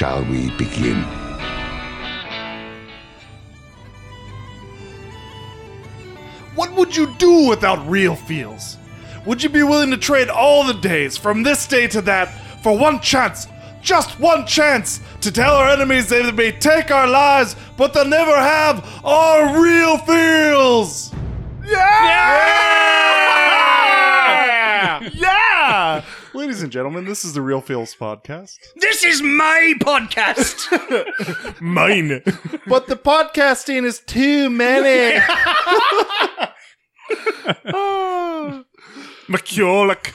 shall we begin? What would you do without real feels? Would you be willing to trade all the days from this day to that for one chance, just one chance, to tell our enemies they may take our lives, but they'll never have our real feels? Yeah! Yeah! Ladies and gentlemen, this is the Real Feels podcast. This is my podcast. Mine. but the podcasting is too many. McCulloch.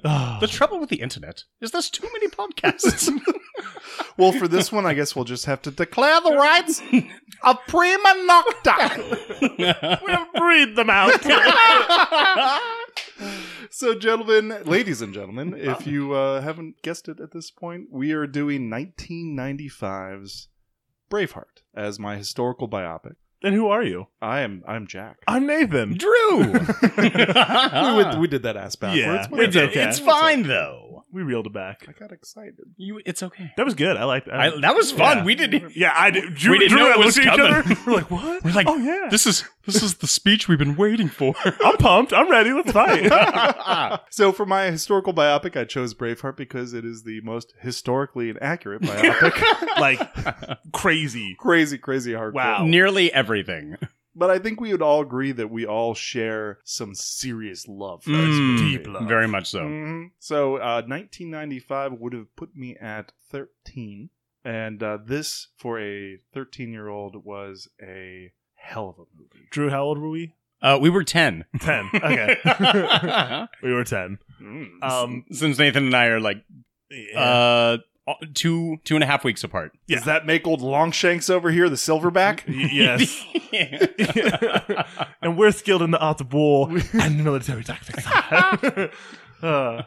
the trouble with the internet is there's too many podcasts. well, for this one, I guess we'll just have to declare the rights of prima nocta. we'll breed them out. so, gentlemen, ladies and gentlemen, if you uh, haven't guessed it at this point, we are doing 1995's Braveheart as my historical biopic. And who are you? I am I'm Jack. I'm Nathan. Drew. we, went- we did that ass backwards. Yeah, but it's okay. It's fine though. We reeled it back. I got excited. You, it's okay. That was good. I liked that. I, that was fun. Yeah. We didn't. Yeah, I did. Drew, We didn't Drew know it was looked at each coming. other. We're like, what? We're like, oh yeah. This is this is the speech we've been waiting for. I'm pumped. I'm ready. Let's fight. So for my historical biopic, I chose Braveheart because it is the most historically inaccurate biopic. like crazy. crazy, crazy hardcore. Wow. Nearly everything. But I think we would all agree that we all share some serious love for Mm, deep love. Very much so. Mhm. So, uh, 1995 would have put me at 13, and uh, this for a 13 year old was a hell of a movie. Drew, how old were we? Uh, we were ten. Ten. Okay. we were ten. Mm. Um. Since Nathan and I are like yeah. Uh two two and a half weeks apart. Does that make old Longshanks over here the silverback? Yes. and we're skilled in the art of war and military tactics. Uh,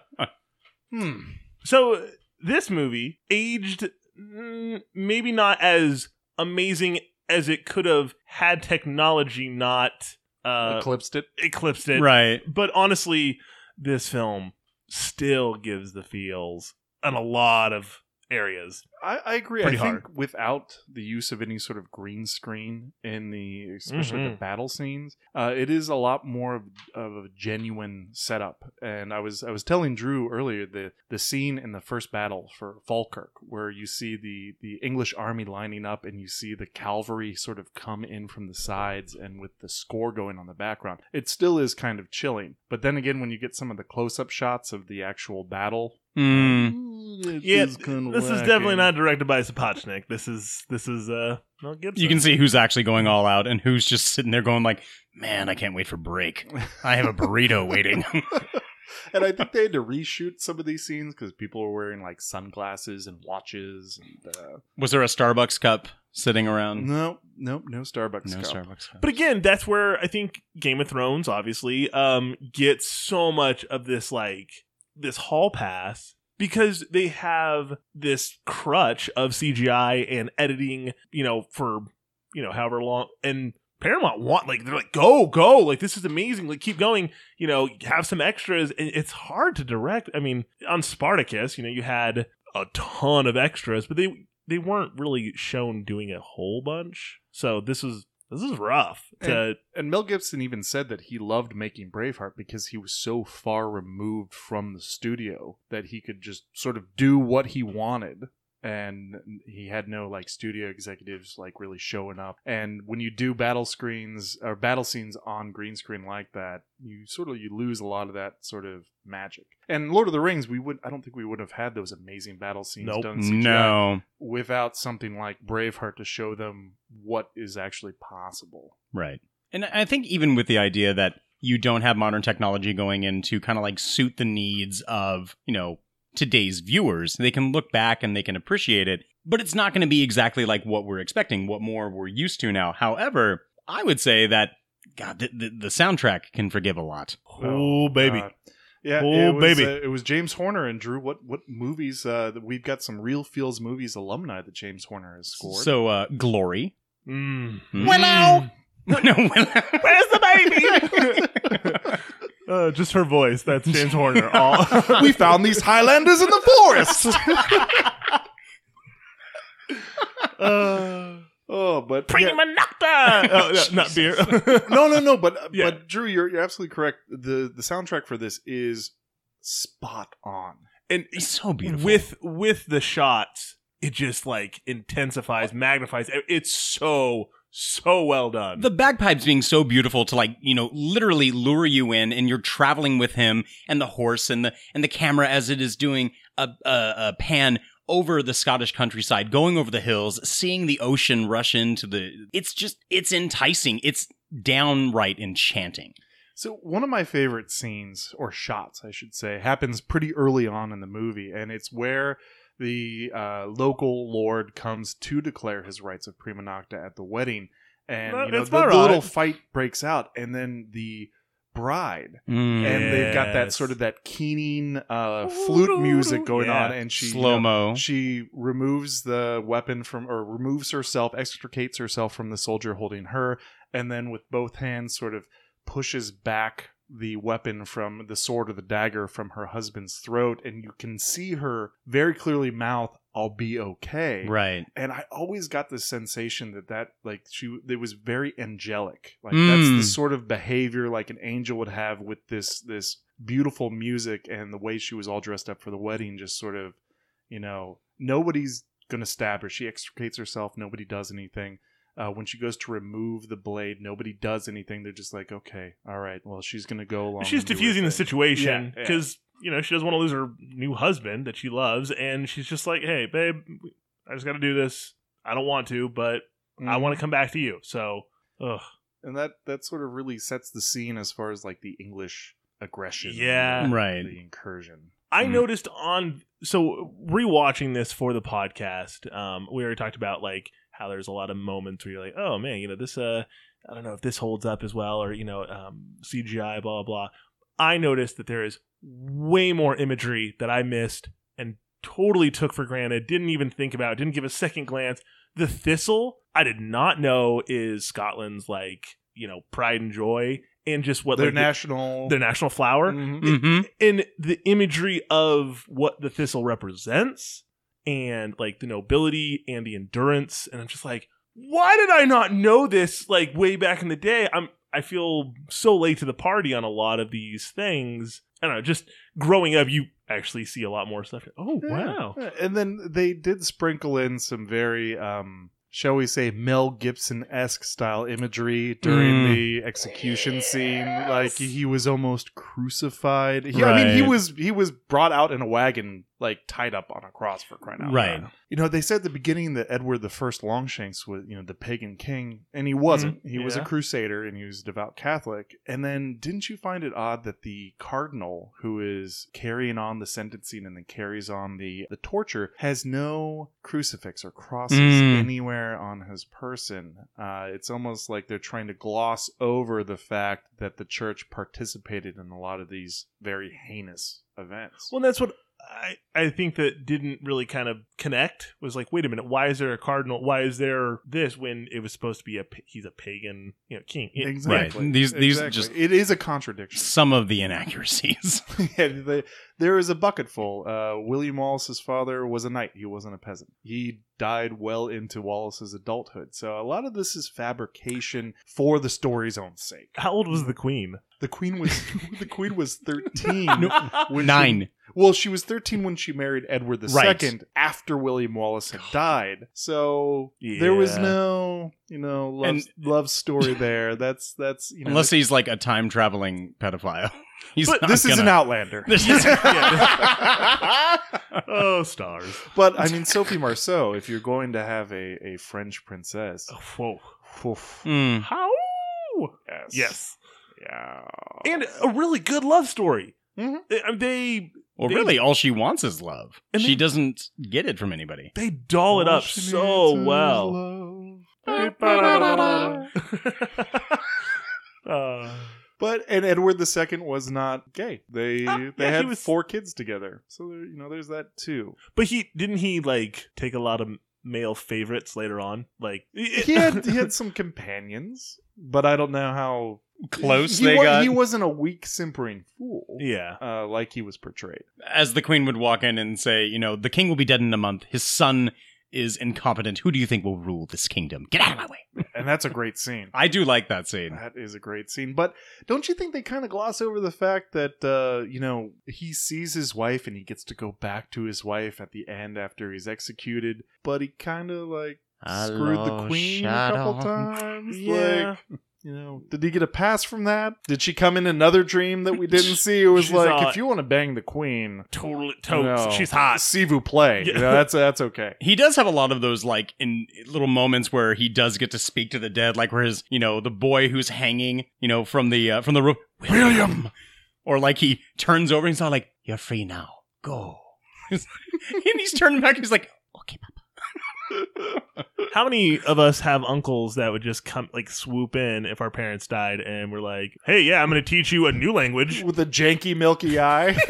hmm. so this movie aged mm, maybe not as amazing as it could have had technology not uh, Eclipsed it. eclipsed it. right. But honestly, this film still gives the feels in a lot of areas. I, I agree. Pretty I think without the use of any sort of green screen in the, especially the Mhm. battle scenes, uh, it is a lot more of, of a genuine setup. And I was I was telling Drew earlier the the scene in the first battle for Falkirk, where you see the the English army lining up, and you see the cavalry sort of come in from the sides, and with the score going on the background, it still is kind of chilling. But then again, when you get some of the close up shots of the actual battle. Mm. it Yeah, is kinda this is definitely not directed by Sapochnik. This is this is uh Mel Gibson. You can see who's actually going all out and who's just sitting there going like, "Man, I can't wait for break. I have a burrito waiting." and I think they had to reshoot some of these scenes because people were wearing like sunglasses and watches. And uh, Was there a Starbucks cup sitting around? no, no, no Starbucks. No cup. Starbucks cup. But again, that's where I think Game of Thrones obviously um gets so much of this like this hall pass because they have this crutch of CGI and editing, you know, for you know however long and Paramount want like they're like go go like this is amazing like keep going you know have some extras and it's hard to direct I mean on Spartacus you know you had a ton of extras but they they weren't really shown doing a whole bunch. So this is this is rough to And Mel Gibson even said that he loved making Braveheart because he was so far removed from the studio that he could just sort of do what he wanted. And he had no like studio executives like really showing up. And when you do battle screens or battle scenes on green screen like that, you sort of you lose a lot of that sort of magic. And Lord of the Rings, we would I don't think we would have had those amazing battle scenes Nope. done CGI No. without something like Braveheart to show them what is actually possible. Right. And I think even with the idea that you don't have modern technology going in to kind of like suit the needs of, you know, today's viewers. They can look back and they can appreciate it, but it's not going to be exactly like what we're expecting, what more we're used to now. However, I would say that God, the, the, the soundtrack can forgive a lot. Oh, baby. God. Yeah, Oh, it was, baby. uh, it was James Horner and Drew. What what movies? Uh, we've got some Real Feels movies alumni that James Horner has scored. So, uh, Glory. Mm. Willow. no, Willow. Where's the baby? uh, just her voice. That's James Horner. All we found these Highlanders in the forest. uh, oh, but Prima yeah. Nocta. Oh, no, not beer. no, no, no. But Yeah. but Drew, you're you're absolutely correct. the The soundtrack for this is spot on. and It's so beautiful. with with the shots, it just like intensifies, magnifies. It's so so well done. the bagpipes being so beautiful to like you know literally lure you in and you're traveling with him and the horse and the and the camera as it is doing a, a, a pan over the scottish countryside going over the hills seeing the ocean rush into the it's just it's enticing it's downright enchanting So one of my favorite scenes or shots, I should say, happens pretty early on in the movie, and it's where the uh, local lord comes to declare his rights of prima nocta at the wedding, and Well, you know it's the, the little fight breaks out, and then the bride Mm. and they've got that sort of that keening uh, flute music going Yeah. on, and she you slow know, mo she removes the weapon from or removes herself extricates herself from the soldier holding her and then with both hands sort of pushes back the weapon from the sword or the dagger from her husband's throat and you can see her very clearly mouth i'll be okay. Right. And i always got the sensation that that like she it was very angelic. Like that's the Mm. sort of behavior like an angel would have with this this beautiful music and the way she was all dressed up for the wedding just sort of you know nobody's gonna stab her. She extricates herself. Nobody does anything uh, when she goes to remove the blade nobody does anything they're just like okay all right well she's gonna go along She's and do her diffusing the thing. situation Yeah, yeah. because you know she doesn't want to lose her new husband that she loves, and she's just like, "Hey, babe, I just got to do this. I don't want to, but I Mhm. want to come back to you." So, ugh. and that that sort of really sets the scene as far as like the english aggression Yeah. the- Right. the incursion I Mhm. noticed on so rewatching this for the podcast, um, we already talked about like how there's a lot of moments where you're like, oh man, you know this, uh, I don't know if this holds up as well, or you know, um, CGI, blah blah blah. I noticed that there is way more imagery that I missed and totally took for granted, didn't even think about, didn't give a second glance. The thistle, I did not know is Scotland's like you know pride and joy, and just what their like, national their national flower Mhm. mm-hmm. in the imagery of what the thistle represents and like the nobility and the endurance and i'm just like why did i not know this like way back in the day i'm i feel so late to the party on a lot of these things i don't know just growing up you actually see a lot more stuff oh wow And then they did sprinkle in some very, um, shall we say, Mel Gibson esque style imagery during Mm. the execution scene. Like he was almost crucified. He, I mean, he was he was brought out in a wagon, like tied up on a cross for crying out Right. loud. You know, they said at the beginning that Edward the First Longshanks was, you know, the pagan king, and he wasn't. He was a crusader and he was a devout Catholic. And then, didn't you find it odd that the cardinal who is carrying on the sentencing and then carries on the the torture has no crucifix or crosses Mm. anywhere on his person? Uh, it's almost like they're trying to gloss over the fact that the church participated in a lot of these very heinous events. well that's what I, I think that didn't really kind of connect was like wait a minute why is there a cardinal why is there this when it was supposed to be a he's a pagan you know king It- Exactly. Right. These- these just- it is a contradiction. some of the inaccuracies yeah, they, there is a bucketful. Uh, William Wallace's father was a knight. He wasn't a peasant. He died well into Wallace's adulthood. So a lot of this is fabrication for the story's own sake. how old was the queen The queen was the queen was thirteen. when she- nine well, she was thirteen when she married Edward the Right. Second after William Wallace had died. So there was no, you know, love, And- love story there. That's that's you know. unless he's like a time traveling pedophile he's But this is gonna- an Outlander. This is- oh stars. But I mean, Sophie Marceau, if you're going to have a, a French princess, Oh, whoa. oof, Mm. how? Yes, yes. Yeah, and a really good love story. They, I mean, they Well, they- really, all she wants is love. And she they- doesn't get it from anybody. they doll it up so well. Uh, But and Edward II was not gay. They Ah, they yeah, had was- four kids together. So there, you know, there's that too. but he didn't he like take a lot of male favorites later on. Like He had he had some companions, but I don't know how Close he, they wa- got. He wasn't a weak, simpering fool. yeah. Uh, like he was portrayed. As the queen would walk in and say, you know, the king will be dead in a month. His son is incompetent. Who do you think will rule this kingdom? Get out of my way. And that's a great scene. I do like that scene. That is a great scene. But don't you think they kind of gloss over the fact that, uh, you know, he sees his wife and he gets to go back to his wife at the end after he's executed, but he kind of like screwed the Hello, queen a couple times? Yeah. Like, you know, did he get a pass from that? Did she come in another dream that we didn't see? It was like, all- if you want to bang the queen, Totally you know, She's hot. See vous play. Yeah. You know, that's that's okay. He does have a lot of those like in little moments where he does get to speak to the dead, like where his, you know, the boy who's hanging, you know, from the uh, from the roof, William, or like he turns over and he's all like, "You're free now, go," and he's turning back. He's like, "Okay, Papa." How many of us have uncles that would just come like swoop in if our parents died and we're like, "Hey, yeah, I'm going to teach you a new language. With a janky milky eye.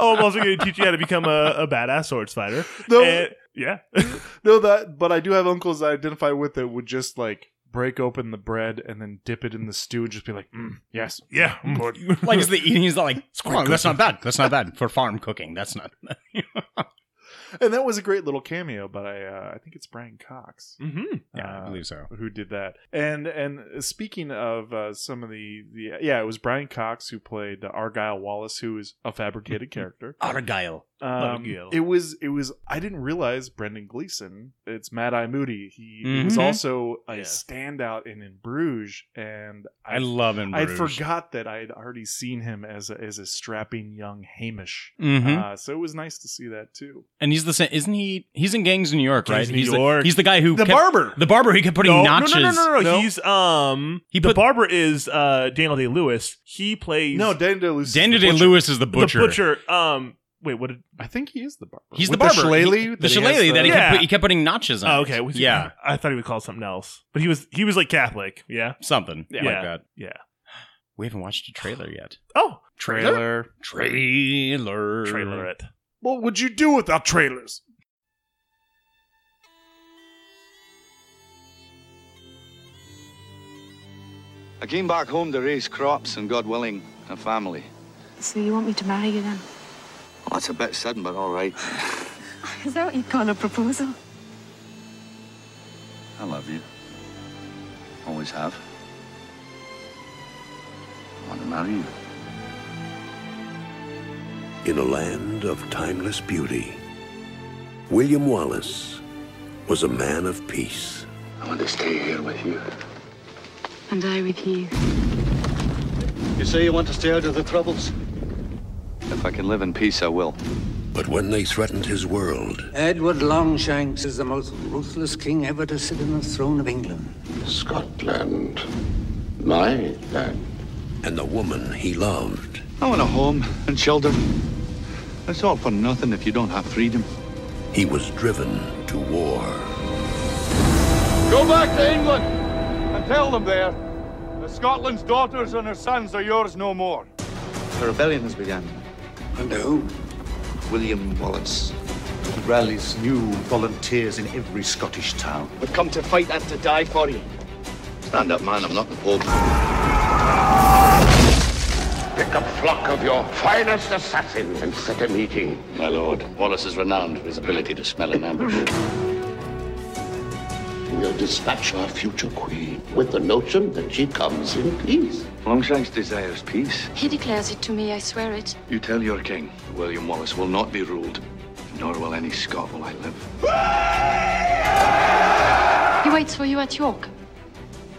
oh, I'm also going to teach you how to become a, a badass sword fighter." No. And- yeah. no, that. But I do have uncles I identify with that would just like break open the bread and then dip it in the stew and just be like, mm, yes, yeah. mm, good. Like is the eating, he's like, "Come that's not bad. That's not bad for farm cooking. That's not." and that was a great little cameo. But I, uh, I think it's Brian Cox. mm-hmm. yeah, I uh, believe so. Who did that? And and speaking of uh, some of the the yeah, it was Brian Cox who played Argyle Wallace, who is a fabricated character. Argyle. Um, Argyle. it was it was I didn't realize Brendan Gleeson. It's Mad Eye Moody. He, he was also a Yeah. standout in In Bruges, and I love him. I forgot that I had already seen him as a, as a strapping young Hamish. hmm Uh, so it was nice to see that too. and he's the same, isn't he? He's in Gangs in New York, Gangs right? in he's New York. The, he's the guy who The kept- barber. The barber. He kept putting No, no, notches. no, no, no, no, No. He's um. He the put- barber is uh Daniel Day Lewis. He plays No, Daniel Day Lewis. Daniel the Day. Lewis is the butcher. the butcher. Um. Wait, what did? I think he is the barber. He's With the barber. shillelagh He- that the he has shillelagh that he, Yeah. kept, put- he kept putting notches on. Oh, okay. Was he- yeah, I thought he would call it something else, but he was he was like Catholic. Yeah. something Yeah. like that. Yeah. We haven't watched a trailer yet. Oh, trailer. Trailer. trailer it. What would you do without trailers? I came back home to raise crops and, God willing, a family. So you want me to marry you then? Well, that's a bit sudden, but all right. Is that what you call a proposal? I love you. Always have. I want to marry you. In a land of timeless beauty, William Wallace was a man of peace. I want to stay here with you. And I with you. You say you want to stay out of the troubles? If I can live in peace, I will. But when they threatened his world, Edward Longshanks is the most ruthless king ever to sit on the throne of England. Scotland, my land, and the woman he loved, I want a home and children. It's all for nothing if you don't have freedom. he was driven to war. Go back to England and tell them there that Scotland's daughters and her sons are yours no more. The rebellion has begun. Under whom? William Wallace. He rallies new volunteers in every Scottish town. We've come to fight and to die for you. Stand up, man. I'm not the Pope. Pick a flock of your finest assassins and set a meeting. My lord, Wallace is renowned for his ability to smell an ambush. We'll dispatch our future queen with the notion that she comes in peace. Longshanks desires peace. He declares it to me, I swear it. You tell your king, William Wallace will not be ruled, nor will any Scot while I live. He waits for you at York.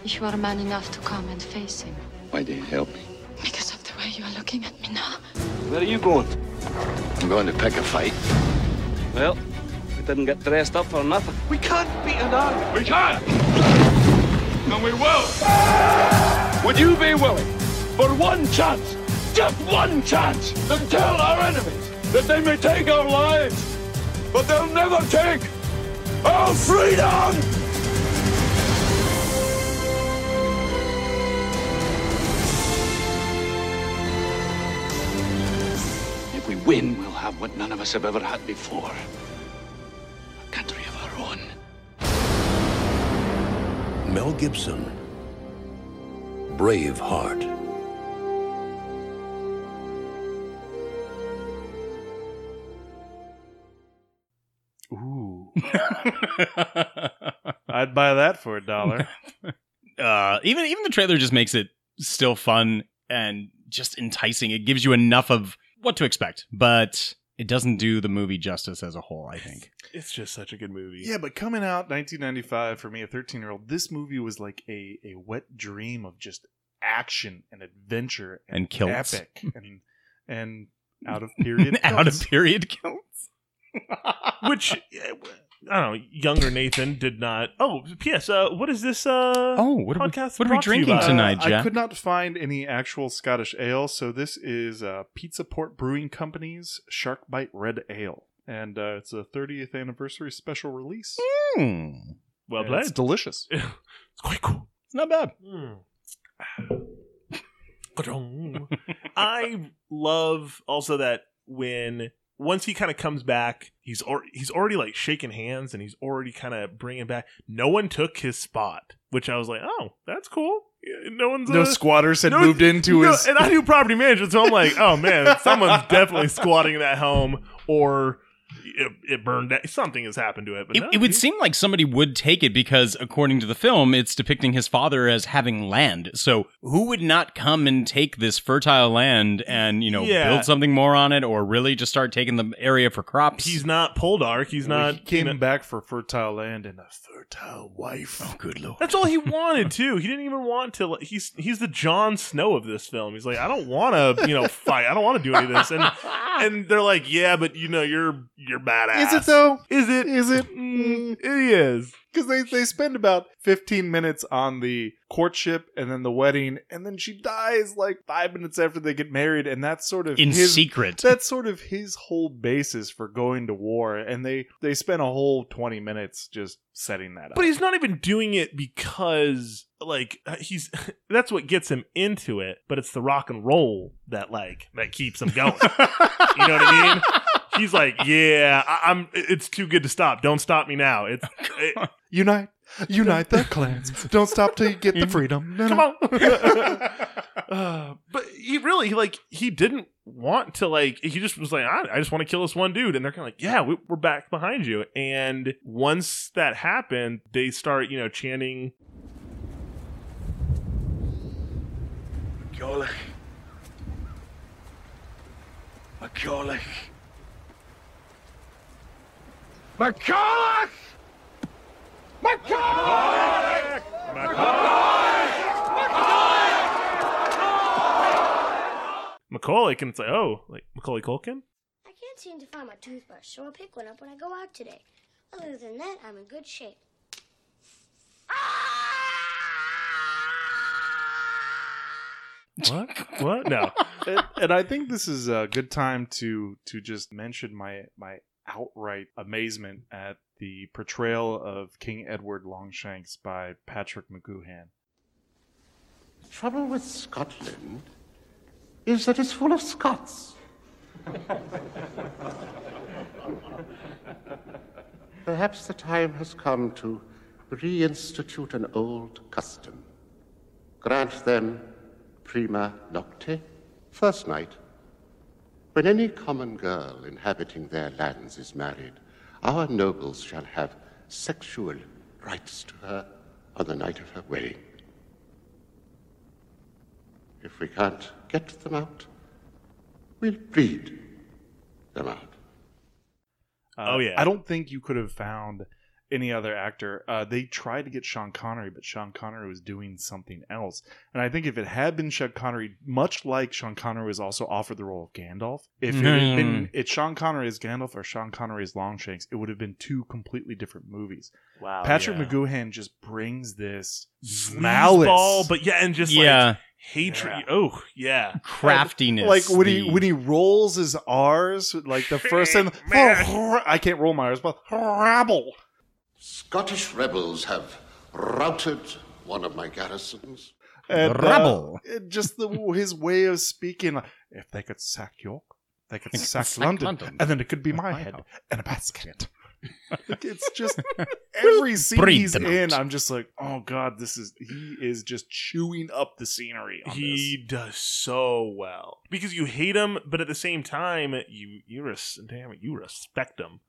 If you are man enough to come and face him. Why do you help me? Because of the way you are looking at me now. Where are you going? I'm going to pick a fight. Well, we didn't get dressed up for nothing. We can't beat an army. We can! And we will! Would you be willing, for one chance, just one chance to tell our enemies that they may take our lives, but they'll never take our freedom! Win, we'll have what none of us have ever had before. A country of our own. Mel Gibson. Braveheart. Ooh. I'd buy that for a dollar. uh, even even the trailer just makes it still fun and just enticing. It gives you enough of what to expect, but it doesn't do the movie justice as a whole. I think It's just such a good movie. Yeah, but coming out 1995 for me, a 13 year old, this movie was like a, a wet dream of just action and adventure And kilts. epic and and out of period out of period kills. Which I don't know. Younger Nathan did not. Oh, P.S. Uh, what is this? Uh, Oh, what are we- what are we brought to you drinking tonight, Uh, I could not find any actual Scottish ale, so this is uh, Pizza Port Brewing Company's Shark Bite Red Ale, and uh, it's a 30th anniversary special release. Hmm. Well And played. It's delicious. it's quite cool. It's not bad. I love also that when once he kind of comes back, he's or, he's already like shaking hands and he's already kind of bringing back. No one took his spot, which I was like, oh, that's cool. No one's No uh, squatters had no- moved into no, his. and I do property management, so I'm like, oh man, someone's definitely squatting in that home, or it, it burned. down. Something has happened to it. But It, no, it would he- seem like somebody would take it because, according to the film, it's depicting his father as having land. So, who would not come and take this fertile land and you know Yeah. build something more on it, or really just start taking the area for crops? he's not Poldark. He's Well, not. he came you know- back for fertile land and a fertile wife. oh, good lord! That's all he wanted too. He didn't even want to. like, He's he's the Jon Snow of this film. He's like, I don't want to, you know, fight. I don't want to do any of this. And and they're like, yeah, but you know, you're you're badass. Is it though? Is it? Is it? Mm, it is. Because they, they spend about 15 minutes on the courtship and then the wedding, and then she dies like five minutes after they get married, and that's sort of In his, secret. That's sort of his whole basis for going to war, and they they spend a whole 20 minutes just setting that up. But he's not even doing it because like he's that's what gets him into it. But it's the rock and roll that like that keeps him going. you know what I mean? He's like, yeah, I, I'm. It's too good to stop. Don't stop me now. It's it, unite, unite the clans. Don't stop till you get the freedom. No, Come no. on. Uh, but he really like he didn't want to like he just was like I, I just want to kill this one dude and they're kind of like yeah we, we're back behind you and once that happened they start you know chanting Macaulay. Macaulay. McCulloch! McCulloch! Macaulay and it's like oh like Macaulay Culkin I can't seem to find my toothbrush, so I'll pick one up when I go out today. Other than that, I'm in good shape. what what no and, and I think this is a good time to to just mention my my outright amazement at the portrayal of King Edward Longshanks by Patrick McGoohan. The trouble with Scotland is that it's full of Scots. Perhaps the time has come to reinstitute an old custom. Grant them prima nocte, first night. When any common girl inhabiting their lands is married, our nobles shall have sexual rights to her on the night of her wedding. If we can't get them out, we'll breed them out. Uh, Oh, yeah. I don't think you could have found any other actor. Uh, they tried to get Sean Connery, but Sean Connery was doing something else. And I think if it had been Sean Connery, much like Sean Connery was also offered the role of Gandalf, if it had been it's Sean Connery as Gandalf or Sean Connery as Longshanks, it would have been two completely different movies. Wow, Patrick yeah. McGoohan just brings this malice, Sleazeball, but yeah, and just Yeah. like hatred. Oh, yeah. Craftiness. like when he when he rolls his R's, like the first time, I can't roll my R's, but rabble. Scottish rebels have routed one of my garrisons. And, uh, just the his way of speaking. Like, if they could sack York, they could sack, sack London, London. and then it could be my head and a basket. It's just every scene breed he's in. out. I'm just like, oh god, this is he is just chewing up the scenery. On He does so well because you hate him, but at the same time, you you res- damn it, you respect him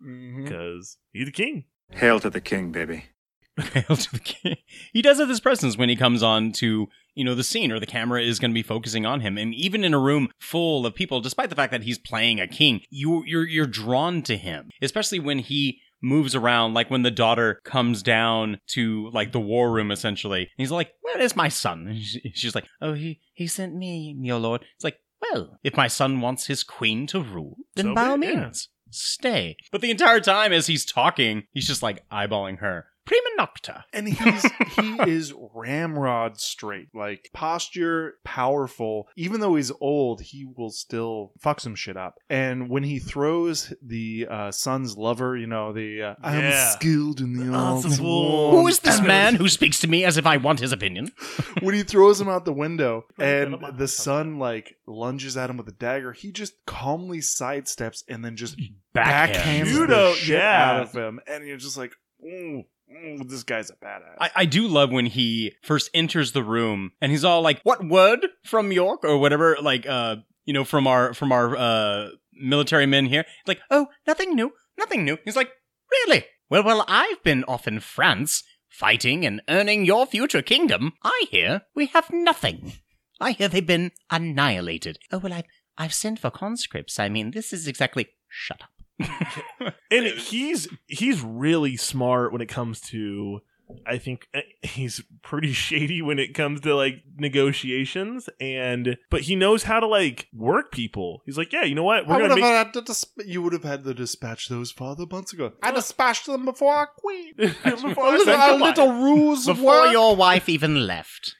because he's the king. Hail to the king, baby. Hail to the king. He does have this presence when he comes on to, you know, the scene or the camera is going to be focusing on him. And even in a room full of people, despite the fact that he's playing a king, you, you're, you're drawn to him, especially when he moves around, like when the daughter comes down to like the war room essentially. And he's like, where is my son? And she- she's like, oh, he, he sent me, your lord. It's like, well, if my son wants his queen to rule, then So by all means, stay. But the entire time as he's talking, he's just like eyeballing her. Prima nocta. and he's he is ramrod straight like posture powerful even though he's old he will still fuck some shit up and when he throws the uh, son's lover you know the uh, i'm Yeah. skilled in the arts of a war Who is this man who speaks to me as if I want his opinion? when he throws him out the window and the son like lunges at him with a dagger he just calmly sidesteps and then just Backhand. backhands Judo, the shit yeah. out of him and you're just like ooh, ooh, this guy's a badass I, I do love when he first enters the room and he's all like, "What word from York or whatever?" Like, uh, you know, from our from our uh military men here. Like, oh, nothing new, nothing new. He's like, really? Well, well, I've been off in France fighting and earning your future kingdom. I hear we have nothing. I hear they've been annihilated. Oh well, I've I've sent for conscripts. I mean, this is exactly shut up. And he's he's really smart when it comes to I think uh, he's pretty shady when it comes to like negotiations and but he knows how to like work people. He's like, "Yeah, you know what? We're would going have to make had to dis- you would have had to dispatch those father months ago. I dispatched them before our queen. Before a I little, a little ruse Before work. your wife even left.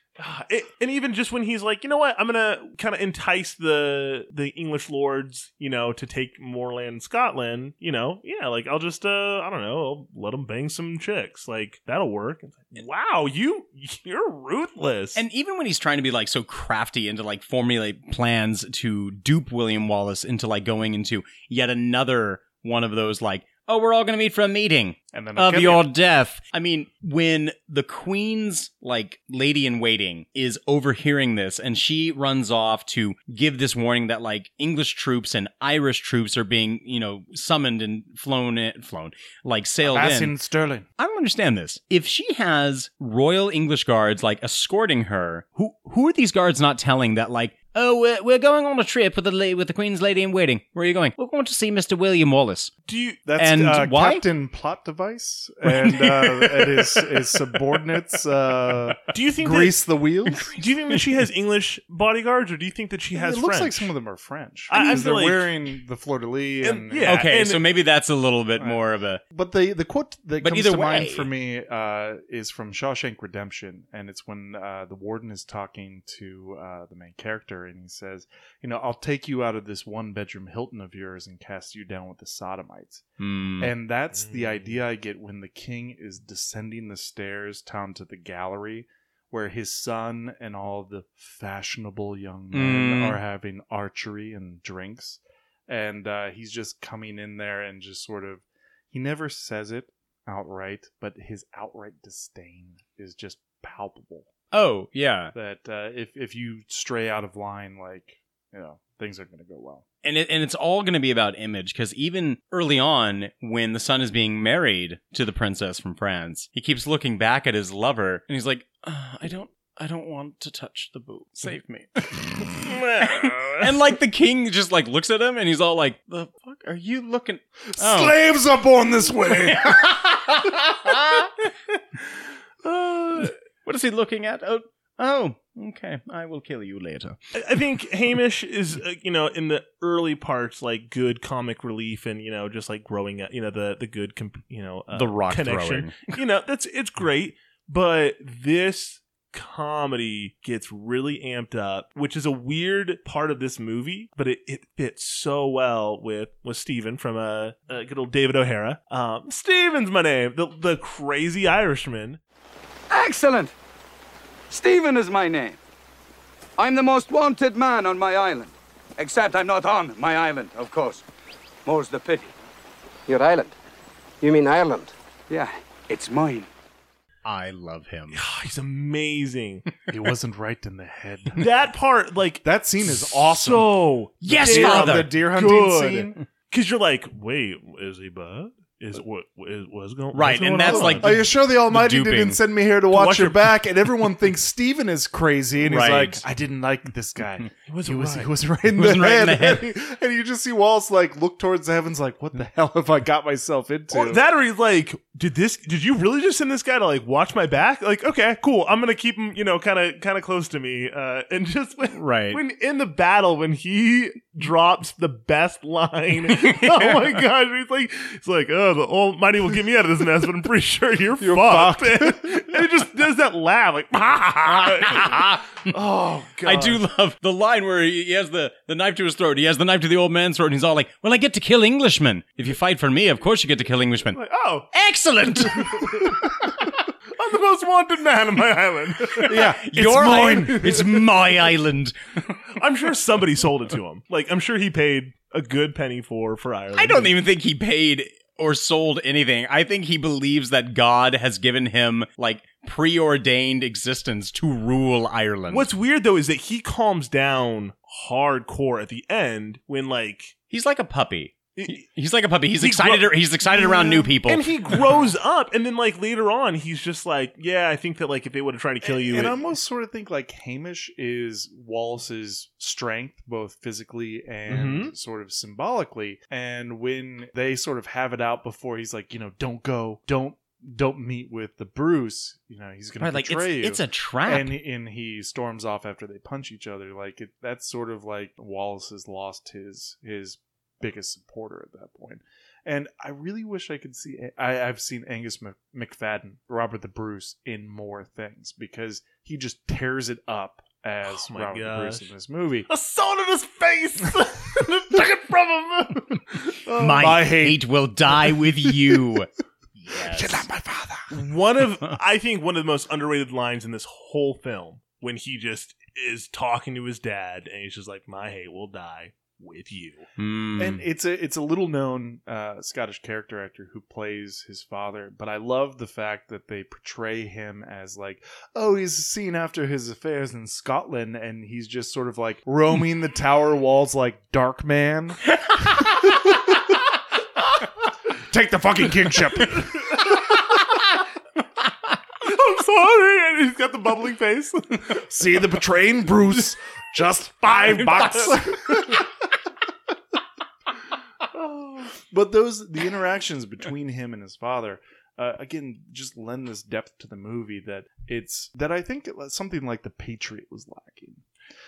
It- and even just when he's like, you know what, I'm gonna kind of entice the the English lords, you know, to take more land in Scotland. You know, yeah, like I'll just, uh, I don't know, I'll let them bang some chicks. Like that'll work. It's like, wow, you you're ruthless. And even when he's trying to be like so crafty and to like formulate plans to dupe William Wallace into like going into yet another one of those like, oh, we're all going to meet for a meeting and then of your you. death. I mean, when the queen's like lady in waiting is overhearing this and she runs off to give this warning that like English troops and Irish troops are being, you know, summoned and flown in, flown, like sailed in. in Stirling. I don't understand this. If she has royal English guards like escorting her, who who are these guards not telling that like, oh, we're, we're going on a trip with the la- with the Queen's lady in waiting. Where are you going? We're going to see Mr. William Wallace. Do you? That's And uh, why? Captain Plot Device, and uh, and his, his subordinates uh, do you think grease the wheels. do you think that she has English bodyguards, or do you think that she has? it looks French? like some of them are French. I- I because feel they're like- wearing the fleur de lis, and, And- yeah, okay, and- so maybe that's a little bit more of a. But the the quote that But comes either to mind for me uh, is from Shawshank Redemption, and it's when uh, the warden is talking to uh, the main character, and he says, "You know, I'll take you out of this one bedroom Hilton of yours and cast you down with the sodomites." Hmm. And that's the idea I get when the king is descending the stairs down to the gallery, where his son and all the fashionable young men Mm. are having archery and drinks. And uh, he's just coming in there and just sort of, he never says it outright, but his outright disdain is just palpable. Oh yeah, That uh, if, if you stray out of line, like, you know, things aren't going to go well. and it, and it's all going to be about image because even early on, when the son is being married to the princess from France, he keeps looking back at his lover and he's like, "Uh, "I don't, I don't want to touch the boot. Save me. and like the king just like looks at him and he's all like, "The fuck are you looking?" Oh. Slaves are born this way. Uh, what is he looking at? Oh, oh, okay. I will kill you later. I I think Hamish is, uh, you know, in the early parts, like good comic relief and you know, just like growing up, you know, the the good, comp- you know, uh, The rock connection. you know, that's it's great, but this comedy gets really amped up, which is a weird part of this movie, but it, it fits so well with with Steven from uh, uh good old David O'Hara. Um, Steven's my name, the the crazy Irishman. Excellent! Stephen is my name. I'm the most wanted man on my island. Except I'm not on my island, of course. More's the pity. Your island? You mean Ireland? Yeah, it's mine. I love him. He's amazing. he wasn't right in the head. that part, like that scene is awesome. So Yes, deer, Father! The deer hunting good. scene. Because you're like, wait, is he bad? Is what is what's going Right, and that's on? like oh, Are you sure the Almighty duping. didn't send me here to watch, watch your your- back? And everyone thinks Steven is crazy, and he's like, "I didn't like this guy. He wasn't was, right. he was right in, the, wasn't right in the head. And, he- and you just see Wallace like look towards the heavens, like, "What the hell have I got myself into?" Or that or he's like, did this? Did you really just send this guy to like watch my back? Like, okay, cool. I'm gonna keep him, you know, kind of, kind of close to me. Uh, and just when, Right. when in the battle, when he drops the best line, oh my gosh, he's like, he's like, oh, the Almighty will get me out of this mess, but I'm pretty sure you're, You're fucked. fucked. and he just does that laugh, like, oh god, I do love the line where he he has the, the knife to his throat. He has the knife to the old man's throat, and he's all like, Well, I get to kill Englishmen. If you fight for me, of course you get to kill Englishmen. Like, oh, Excellent! I'm the most wanted man on my island. yeah, Your mine. island. It's my island. I'm sure somebody sold it to him. Like I'm sure he paid a good penny for for Ireland. I don't even think he paid or sold anything. I think he believes that God has given him like preordained existence to rule Ireland. What's weird though is that he calms down hardcore at the end when like He's like a puppy. He- He's like a puppy. He's He excited. gro- he's excited around new people. and he grows up and then like later on he's just like yeah I think that like if they would have tried to kill you and it- I almost sort of think like Hamish is Wallace's strength, both physically and Mhm. sort of symbolically. And when they sort of have it out before he's like, you know, don't go, don't don't meet with the Bruce. You know, he's going Right, to like it's, betray you. it's a trap. and he, and he storms off after they punch each other. Like it, that's sort of like Wallace has lost his his biggest supporter at that point. And I really wish I could see. I, I've seen Angus Macfadyen, Robert the Bruce, in more things because he just tears it up as Oh Robert the Bruce in this movie. a sword in his face took it from him Oh, my, my hate. hate. will die with you. yes. my father. one of I think one of the most underrated lines in this whole film when he just is talking to his dad and he's just like my hate will die with you Hmm. And it's a it's a little known uh, Scottish character actor who plays his father, but I love the fact that they portray him as like, oh, he's seen after his affairs in Scotland, and he's just sort of like roaming the tower walls like Dark Man. Take the fucking kingship. I'm sorry and he's got the bubbling face See the betraying Bruce. Just five bucks. but those the interactions between him and his father uh, again just lend this depth to the movie that it's that i think it, something like the patriot was lacking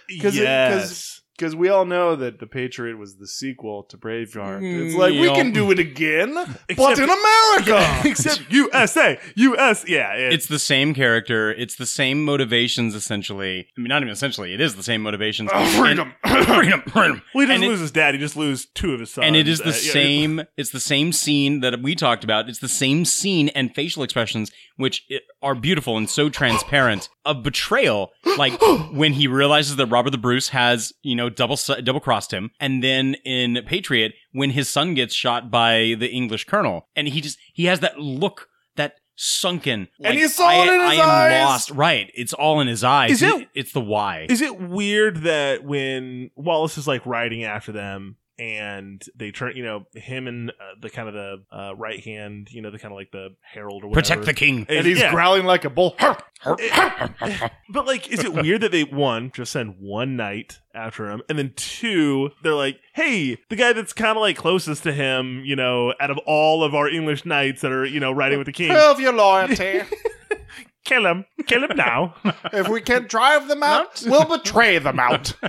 because yes because we all know that the Patriot was the sequel to Braveheart. It's Mm, like we can do it again, but in America. except USA US yeah it- It's the same character. It's the same motivations, essentially. I mean, not even essentially. It is the same motivations. Oh, freedom. And- freedom. Freedom. well he doesn't and it- lose his dad he just loses two of his sons and it is the Uh, yeah. same. It's the same scene that we talked about. It's the same scene and facial expressions, which are beautiful and so transparent of betrayal. Like when he realizes that Robert the Bruce has, you know, double double crossed him, and then in Patriot when his son gets shot by the English colonel, and he just he has that look that sunken And like, you saw I, in I his am eyes. lost. Right. It's all in his eyes. Is it- it's the why. Is it weird that when Wallace is like riding after them and they turn, you know, him and uh, the kind of the uh, right hand, you know, the kind of like the herald or whatever. Protect the king. And he's Yeah. growling like a bull. But like, is it weird that they one just send one knight after him, and then two, they're like, "Hey, the guy that's kind of like closest to him, you know, out of all of our English knights that are, you know, riding with the king, Prove your loyalty. kill him, kill him now." if we can't drive them out, we'll betray them out.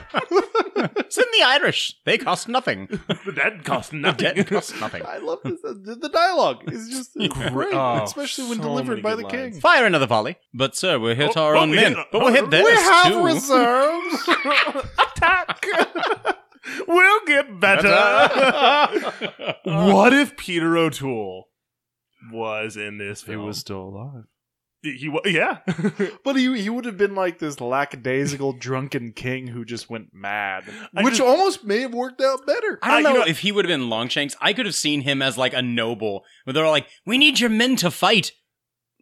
Send the Irish. They cost nothing. the dead cost The nothing. dead cost nothing. I love this. Uh, the, the dialogue is just great, Oh, especially when so delivered many by good the lines. king. Fire another volley. But sir, we're hit Oh, our own we men. hit- but we'll hit theirs We have too. reserves. Attack! we'll get better. what if Peter O'Toole was in this he film? was still alive. He, wa- yeah. But he he would have been like this lackadaisical drunken king who just went mad, I which just- almost may have worked out better. I don't Uh, you know, know- if he would have been Longshanks. I could have seen him as like a noble, where they're like, "We need your men to fight."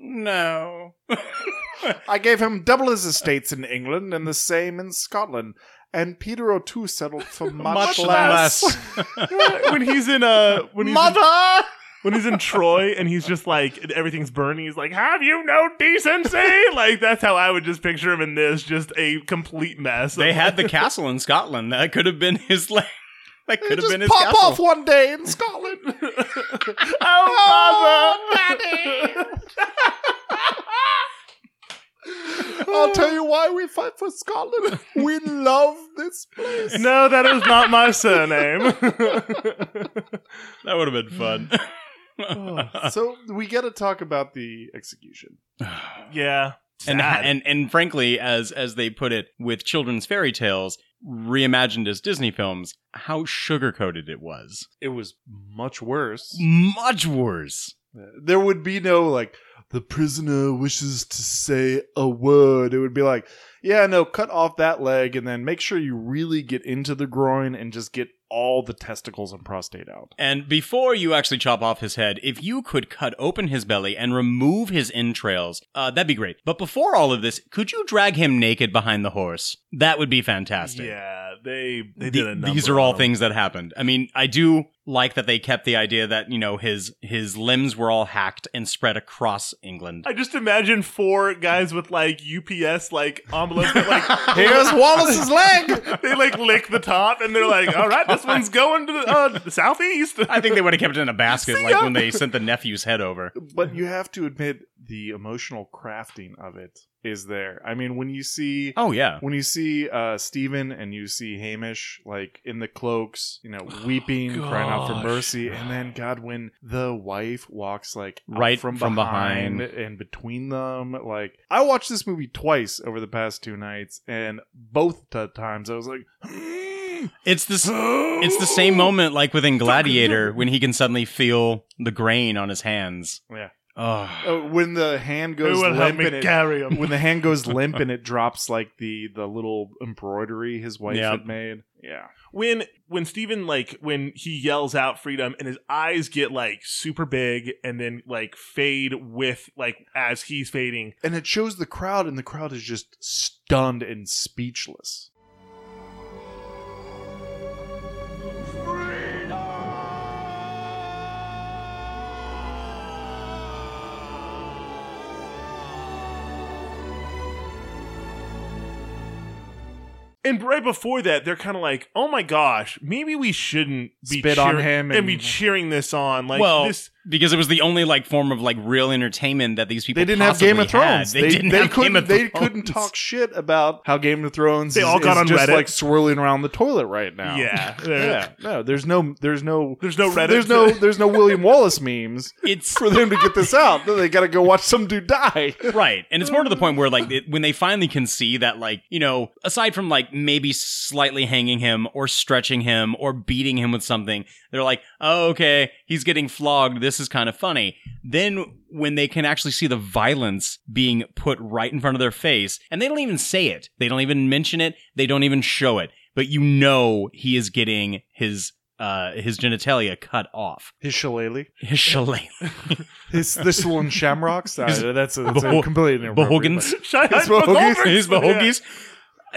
No, I gave him double his estates in England and the same in Scotland, and Peter O'Toole settled for much, much less. less. when he's in a when he's in, Mother. When he's in Troy and he's just like everything's burning, he's like, "Have you no decency?" like that's how I would just picture him in this, just a complete mess. they had the castle in Scotland. That could have been his like. That could have been his pop castle. off one day in Scotland. oh, oh I'll tell you why we fight for Scotland. We love this place. Father. no, that is not my surname. That would have been fun. So we got to talk about the execution. yeah, and and and frankly, as as they put it, with children's fairy tales reimagined as Disney films, how sugar coated it was. It was much worse. Much worse. There would be no like the prisoner wishes to say a word. It would be like, yeah, no, cut off that leg and then make sure you really get into the groin and just get all the testicles and prostate out. And before you actually chop off his head, if you could cut open his belly and remove his entrails, uh, that'd be great. But before all of this, could you drag him naked behind the horse? That would be fantastic. yeah, they they The- did a number these are all things that happened. I mean, I do like that they kept the idea that you know his his limbs were all hacked and spread across England. I just imagine four guys with like UPS like envelopes that like Here's Wallace's leg. they like lick the top and they're like, all right, this one's going to the, uh, the southeast. I think they would have kept it in a basket, like when they sent the nephew's head over. But you have to admit the emotional crafting of it is there. I mean, when you see Oh yeah, when you see uh Stephen and you see Hamish like in the cloaks, you know, weeping, crying out for gosh. mercy, and then God, when the wife walks like out Right from, from behind, behind. and between them, like I watched this movie twice over the past two nights, and both t- times I was like, it's this. It's the same moment like within Gladiator when he can suddenly feel the grain on his hands. yeah. Uh, when the hand Who goes will help limp me and it, carry him? when the hand goes limp and it drops like the the little embroidery his wife had made. Yeah. when when Stephen like when he yells out freedom and his eyes get like super big and then like fade with like as he's fading. and it shows the crowd and the crowd is just stunned and speechless And right before that, they're kind of like, "Oh my gosh, maybe we shouldn't be Spit on cheering- him and, be cheering this on." Like well, this, because it was the only like form of like real entertainment that these people they didn't have Game of possibly had. Thrones. They, didn't have couldn't, Game of Thrones. they couldn't talk shit about how Game of Thrones. They is, all got is on just Reddit. like swirling around the toilet right now. Yeah. yeah. No, there's no, there's no, There's no Reddit There's no, there's no William Wallace memes It's for them to get this out. Then they got to go watch some dude die. right, and it's more to the point where like it, when they finally can see that like you know aside from like maybe slightly hanging him or stretching him or beating him with something, they're like, oh okay, he's getting flogged. This is kind of funny. Then when they can actually see the violence being put right in front of their face, and they don't even say it, they don't even mention it, they don't even show it, but you know he is getting his uh his genitalia cut off. His shillelagh, His shillelagh. his this one shamrocks. Uh, His that's a, that's a beho- completely inappropriate, Behogans. but- Shine His on Behogans. his Yeah.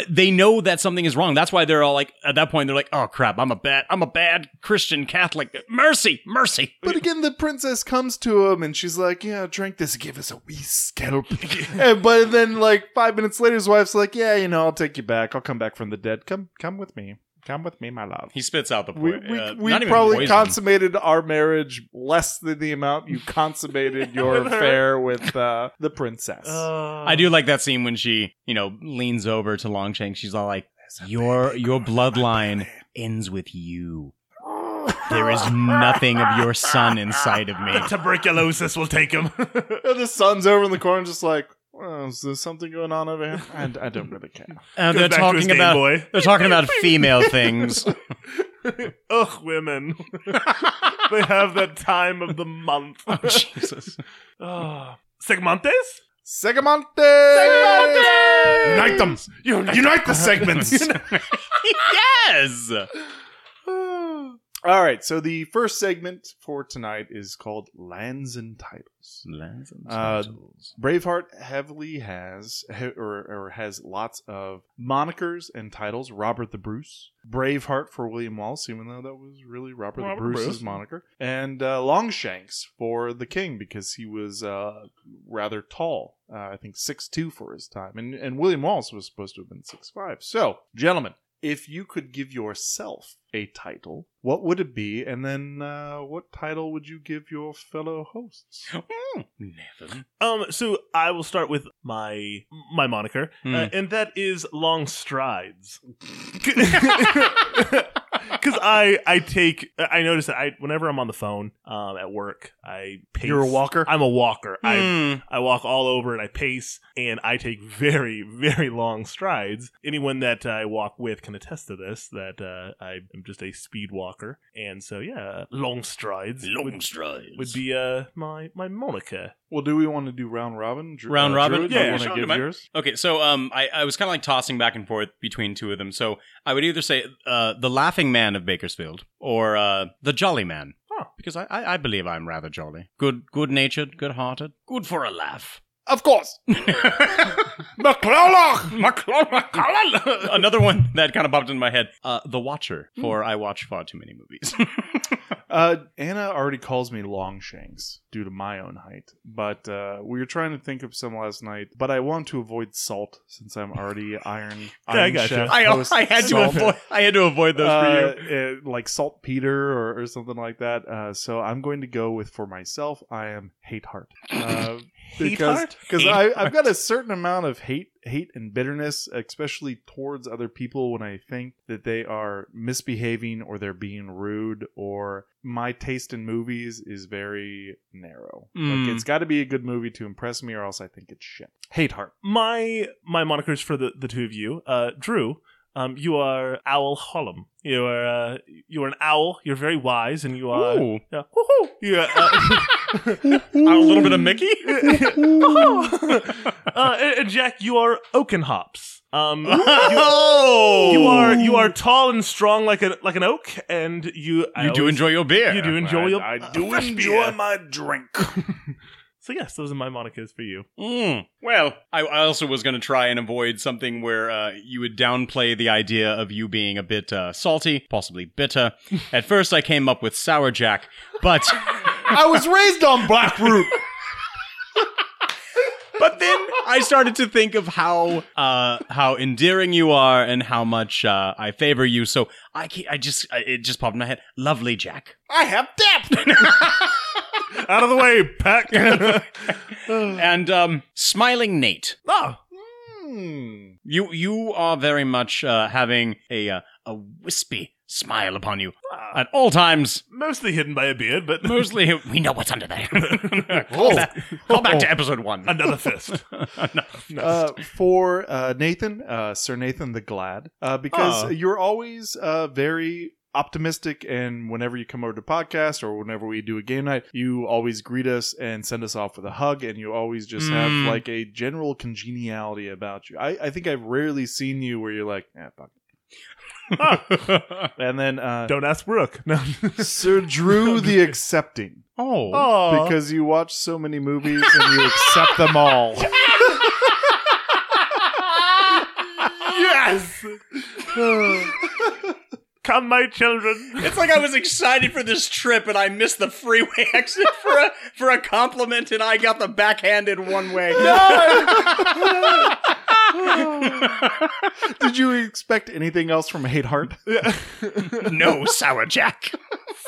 They know that something is wrong. That's why they're all like, at that point, they're like, oh crap, I'm a bad, I'm a bad Christian Catholic. Mercy, mercy. But again, the princess comes to him and she's like, "Yeah, drink this, give us a wee scalp." and, but then, like five minutes later, his wife's like, "Yeah, you know, I'll take you back. I'll come back from the dead. Come, come with me. Come with me, my love." He spits out the We, point. we, uh, we probably poison. consummated our marriage less than the amount you consummated your With affair with uh, the princess. I do like that scene when she, you know, leans over to Longshanks. She's all like, "Your your bloodline ends with you. There is nothing of your son inside of me." The Tuberculosis will take him. and the son's over in the corner, just like, well, is there something going on over here? And I don't really care. Uh, they're back to his talking Game about Boy. they're talking about female things. Ugh, women. they have that time of the month. Oh, Jesus. Ah. Segmentes? Segamonte! Unite them! Unite, the segments! yes. All right, so the first segment for tonight is called Lands and Titles. Lands and Uh, Braveheart heavily has or, or has lots of monikers and titles. Robert the Bruce, Braveheart for William Wallace, even though that was really Robert, Robert the Bruce's Bruce. moniker, and uh, Longshanks for the King because he was uh, rather tall. Uh, I think six two for his time, and and William Wallace was supposed to have been six five. So, gentlemen, if you could give yourself a title, what would it be? And then, uh, what title would you give your fellow hosts? Nathan. Um, so I will start with my my moniker, Hmm. uh, and that is long strides. Because I I take I notice that I whenever I'm on the phone um at work I pace. You're a walker? I'm a walker. Hmm. I I walk all over and I pace and I take very very long strides. Anyone that I walk with can attest to this. That uh, I am just a speed walker, and so yeah, long strides. Long would, strides. would be uh my my moniker. Well, do we want to do round robin? Dr- Round uh, robin? Druid, Yeah, you want I give yours? Okay, so um, I, I was kind of like tossing back and forth between two of them. So I would either say uh, the Laughing Man of Bakersfield or uh, the Jolly Man, Huh. because I, I, I believe I'm rather jolly, good good natured, good hearted, good for a laugh. Of course. McClellan. Another one that kind of popped into my head. Uh, the Watcher, for I watch far too many movies. Uh, Anna already calls me Longshanks due to my own height, but uh, we were trying to think of some last night. But I want to avoid salt since I'm already Iron. Yeah, I Iron gotcha. Chef I, host I had to salt. avoid I had to avoid those Uh, for you. uh, like saltpeter or, or something like that. Uh, so I'm going to go with for myself. I am hate heart. Uh, because Hate-heart? because I I've got a certain amount of hate hate and bitterness, especially towards other people when I think that they are misbehaving or they're being rude or my taste in movies is very narrow. Mm. Like it's got to be a good movie to impress me, or else I think it's shit. Hate heart. my my monikers for the, the two of you. Uh, Drew, um, you are Owl Hollum. You are uh, you are an owl. You're very wise, and you are Ooh. yeah, woohoo. You are, uh, a little bit of Mickey. uh, and, and Jack, you are Oaken Hops. Um, you, oh, you are you are tall and strong like a like an oak, and you I You do always- enjoy your beer. You do enjoy your I do fresh enjoy beer. my drink. So yes, those are my monikers for you. Mm. Well, I, I also was going to try and avoid something where uh, you would downplay the idea of you being a bit uh, salty, possibly bitter. At first, I came up with sour jack, but I was raised on black root. but then I started to think of how uh, how endearing you are and how much uh, I favor you. So I ke- I just I- it just popped in my head. Lovely Jack. I have depth. Out of the way, Peck. and um, smiling Nate. oh, Hmm. You you are very much uh, having a uh, a wispy smile upon you at all times. mostly hidden by a beard, but Mostly, we know what's under there. call, back, call back to episode one. another fist. Another- uh, for uh, Nathan, uh, Sir Nathan the Glad, uh, because Oh. you're always uh, very optimistic and whenever you come over to podcast or whenever we do a game night you always greet us and send us off with a hug and you always just Mm. have like a general congeniality about you i, I think i've rarely seen you where you're like yeah fuck it." and then uh Don't ask Brooke. No. sir drew the accepting oh, Aw. because you watch so many movies and you accept them all yes. Yes. Come, my children. It's like I was excited for this trip and I missed the freeway exit for a for a compliment and I got the backhanded one way. Did you expect anything else from Hate Heart? no, Sour Jack.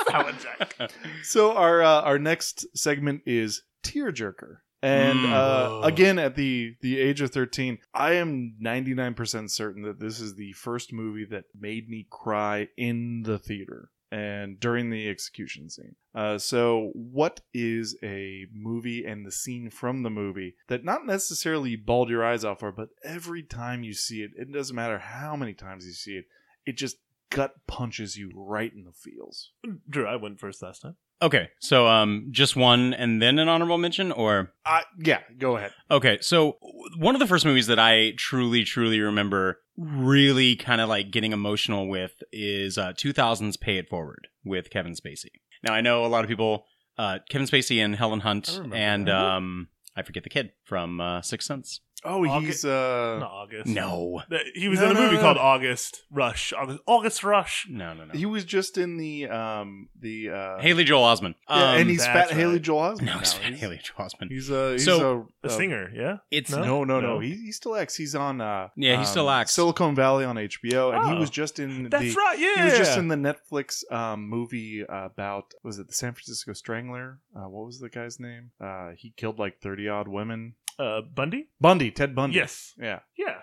Sour Jack. So our uh, our next segment is Tearjerker. And Mm. uh, again, at the the age of thirteen, I am ninety nine percent certain that this is the first movie that made me cry in the theater and during the execution scene. Uh, so, what is a movie and the scene from the movie that not necessarily bawled your eyes out for, but every time you see it, it doesn't matter how many times you see it, it just gut punches you right in the feels. Drew, I went first last time. Okay, so um, just one and then an honorable mention, or uh, yeah, go ahead. Okay, so one of the first movies that I truly, truly remember really kind of like getting emotional with is uh, 2000's Pay It Forward with Kevin Spacey. Now I know a lot of people, uh, Kevin Spacey and Helen Hunt, and um, I forget the kid from uh, Sixth Sense. Oh, he's uh, Not August. No. He was No, in a no, movie no. called August Rush. August, August Rush. No, no, no. He was just in the um the uh Haley Joel Osment. Yeah, Um, and he's fat that's Haley. Joel Osment. No, he's now. fat Haley Joel Osment. He's uh he's So- a, A singer, yeah? It's No? No, no, no. No. He, he still acts. He's on. uh Yeah, he still um, acts. Silicon Valley on HBO, and he Oh. was just in. That's the, right, He was just in the Netflix um, movie about was it the San Francisco Strangler? Uh, what was the guy's name? Uh, he killed like thirty odd women. Uh, Bundy? Bundy, Ted Bundy. Yes. Yeah. Yeah.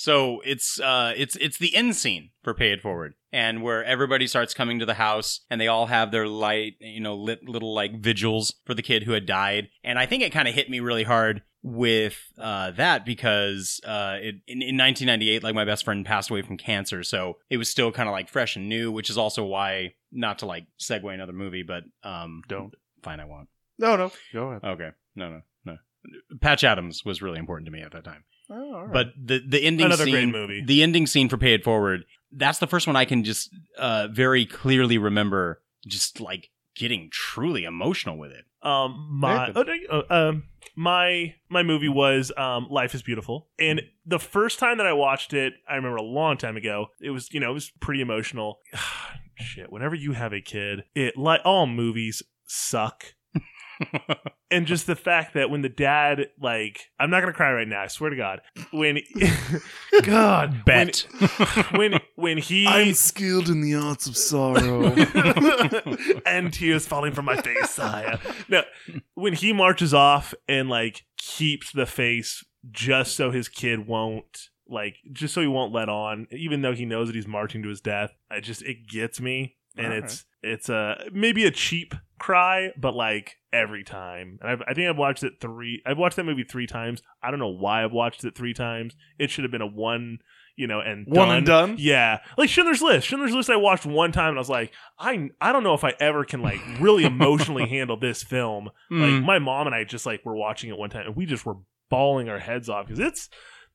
So it's uh it's it's the end scene for Pay It Forward, and where everybody starts coming to the house, and they all have their light, you know, lit little like vigils for the kid who had died. And I think it kind of hit me really hard with uh, that because uh, it, in, in 1998, like my best friend passed away from cancer, so it was still kind of like fresh and new, which is also why not to like segue another movie, but um, Don't. fine, I won't. No, no. Go ahead. Okay, no, no, no. Patch Adams was really important to me at that time. Oh, all right. But the the ending Another scene, great movie. the ending scene for Pay It Forward, that's the first one I can just uh, very clearly remember, just like getting truly emotional with it. Um, my Nathan. oh, no, uh, um, my my movie was um, Life is Beautiful, and the first time that I watched it, I remember a long time ago. It was you know it was pretty emotional. Shit, whenever you have a kid, it like all movies suck. And just the fact that when the dad like i'm not gonna cry right now i swear to god when god Bet. when when, when he I'm skilled in the arts of sorrow. and tears falling from my face, sire. No, when he marches off and like keeps the face just so his kid won't like just so he won't let on, even though he knows that he's marching to his death. I just it gets me, and All it's it's a maybe a cheap cry, but like every time. And I've, I think I've watched it three. I've watched that movie three times. I don't know why I've watched it three times. It should have been a one. You know, and One and done? Yeah, like Schindler's List. Schindler's List. I watched one time, and I was like, I I don't know if I ever can like really emotionally handle this film. Like Mm. my mom and I just like were watching it one time, and we just were bawling our heads off because it's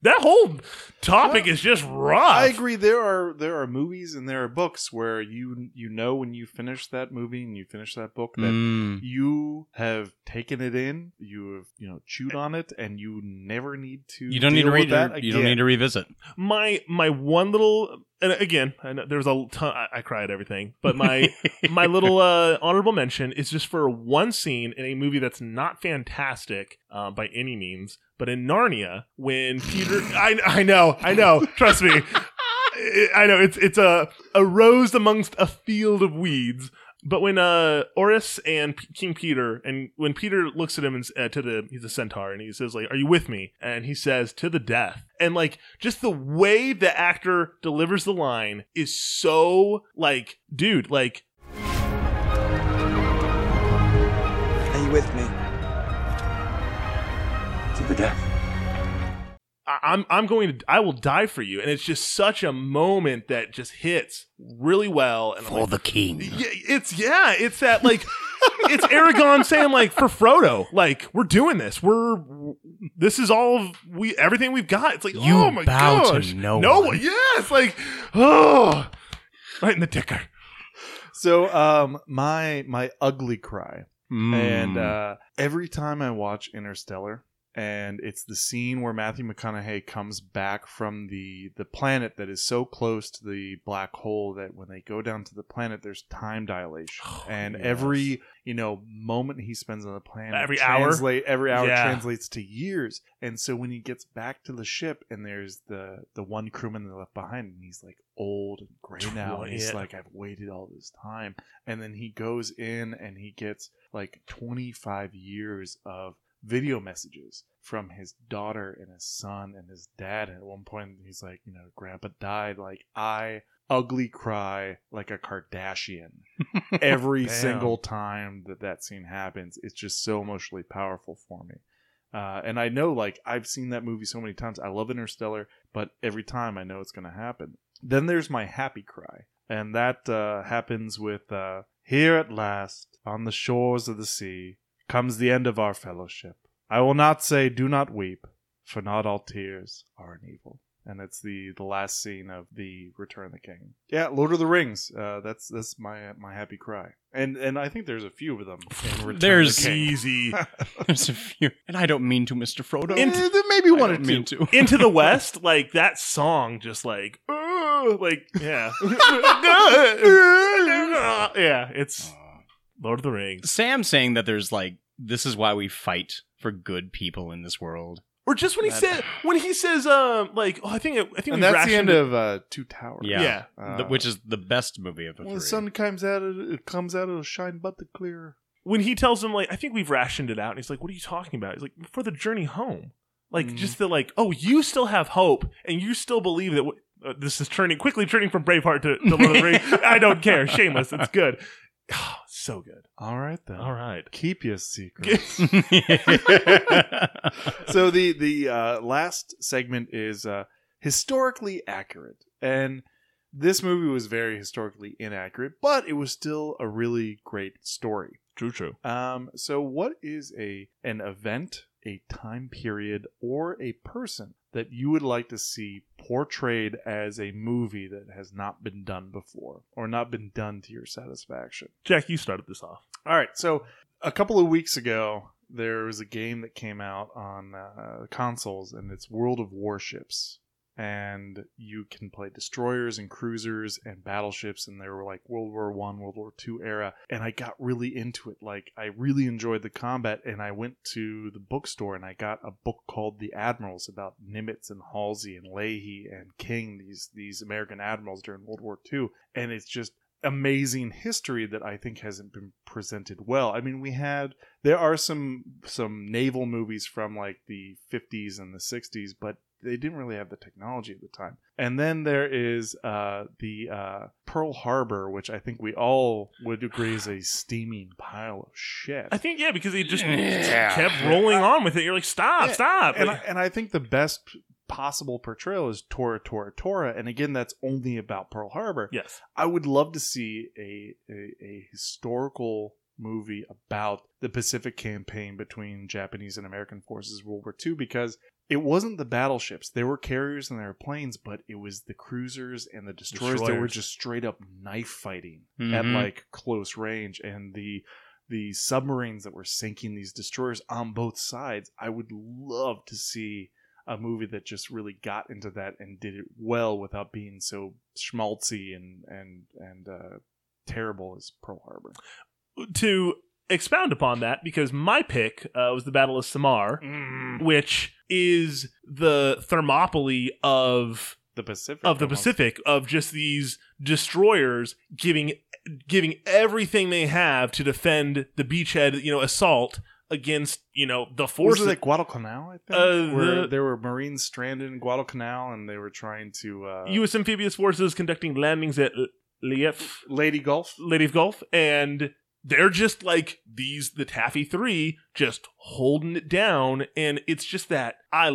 that whole topic is just rough. I agree. There are there are movies and there are books where you you know when you finish that movie and you finish that book that Mm. you have taken it in, you have you know chewed on it, and you never need to. You don't need to read that it. You don't need to revisit. my my one little and again I know there's a ton I, I cry at everything but my my little uh honorable mention is just for one scene in a movie that's not fantastic uh, by any means but in narnia when peter i i know i know trust me. I- i know it's it's a a rose amongst a field of weeds but when uh Oreius and P- King Peter and when Peter looks at him and uh, to the he's a centaur and he says like are you with me and he says to the death and like just the way the actor delivers the line is so like dude like Are you with me? To the death. I- I'm I'm going to I will die for you and it's just such a moment that just hits really well and I'm For like, the king. Yeah, it's yeah, it's that like it's Aragorn saying like for Frodo, like we're doing this. We're this is all of we everything we've got. It's like You oh my bow to no no one. Yeah, it's like oh, right in the ticker. So um my my ugly cry. Mm. And uh every time I watch Interstellar, and it's the scene where Matthew McConaughey comes back from the the planet that is so close to the black hole that when they go down to the planet, there's time dilation, and yes. every you know moment he spends on the planet, Every hour? every hour Yeah. translates to years, and so when he gets back to the ship and there's the the one crewman that left behind, and he's like old and gray now, and he's like, I've waited all this time, and then he goes in and he gets like 25 years of video messages from his daughter and his son and his dad. And at one point, he's like, you know, Grandpa died. Like I ugly cry like a Kardashian every single time that that scene happens. It's just so emotionally powerful for me. Uh, and I know, like, I've seen that movie so many times. I love Interstellar, but every time I know it's going to happen. Then there's my happy cry. And that uh, happens with uh, Here at last, on the shores of the sea, comes the end of our fellowship. I will not say, Do not weep, for not all tears are an evil. And it's the, the last scene of the Return of the King. Yeah, Lord of the Rings. Uh, that's that's my my happy cry, and and I think there's a few of them. In Return There's of the King. easy. There's a few, and I don't mean to, Mister Frodo. Into- maybe I one or don't mean two. to. Into the West, like that song, just like, "Ugh," like yeah, yeah. It's Lord of the Rings, Sam saying that there's like this is why we fight for good people in this world. or just when he That- said when he says, um, like, oh, I think it, I think And we that's the end rationed- of uh, Two Towers. Yeah, Yeah. The- Uh, which is the best movie of the When three. the sun comes out, it, it comes out, it'll shine but the clear. when he tells him like I think we've rationed it out, and he's like, "What are you talking about?" He's like, "For the journey home." Like Mm. just the like, oh, you still have hope, and you still believe that. W- uh, this is turning quickly turning from Braveheart to, to Lord of the Rings. I don't care. Shameless. It's good. so good. All right then. All right. Keep your secrets. so the the uh, last segment is uh, historically accurate, and this movie was very historically inaccurate, but it was still a really great story. True. True. Um, so what is a an event, a time period, or a person that you would like to see portrayed as a movie that has not been done before or not been done to your satisfaction? Jack, you started this off. All right, so a couple of weeks ago, there was a game that came out on uh, consoles, and it's World of Warships. And you can play destroyers and cruisers and battleships, and they were like World War One, World War Two era. And I got really into it. Like I really enjoyed the combat, and I went to the bookstore and I got a book called The Admirals about Nimitz and Halsey and Leahy and King, these these American admirals during World War Two. And it's just amazing history that I think hasn't been presented well. I mean, we had there are some some naval movies from like the 50s and the 60s, but they didn't really have the technology at the time. And then there is uh, the uh, Pearl Harbor, which I think we all would agree is a steaming pile of shit. I think yeah, because he just Yeah. kept rolling on with it. You're like, stop, Yeah, stop. And I, and I think the best possible portrayal is Tora Tora Tora, and again, that's only about Pearl Harbor. yes. I would love to see a, a, a historical movie about the Pacific campaign between Japanese and American forces World War II because it wasn't the battleships. There were carriers and there were planes, but it was the cruisers and the destroyers, that were just straight up knife fighting at Mhm. like close range and the the submarines that were sinking these destroyers on both sides. I would love to see a movie that just really got into that and did it well without being so schmaltzy and and and uh, terrible as Pearl Harbor. To expound upon that because my pick uh, was the Battle of Samar, which is the Thermopylae of The Pacific of the almost. Pacific of just these destroyers giving giving everything they have to defend the beachhead, you know, assault against you know the Was forces. it at Guadalcanal? I think Uh, where the- there were Marines stranded in Guadalcanal and they were trying to uh, U.S. amphibious forces conducting landings at Lief, Leyte Gulf. Leyte Gulf, and they're just like these the Taffy Three, just holding it down, and it's just that I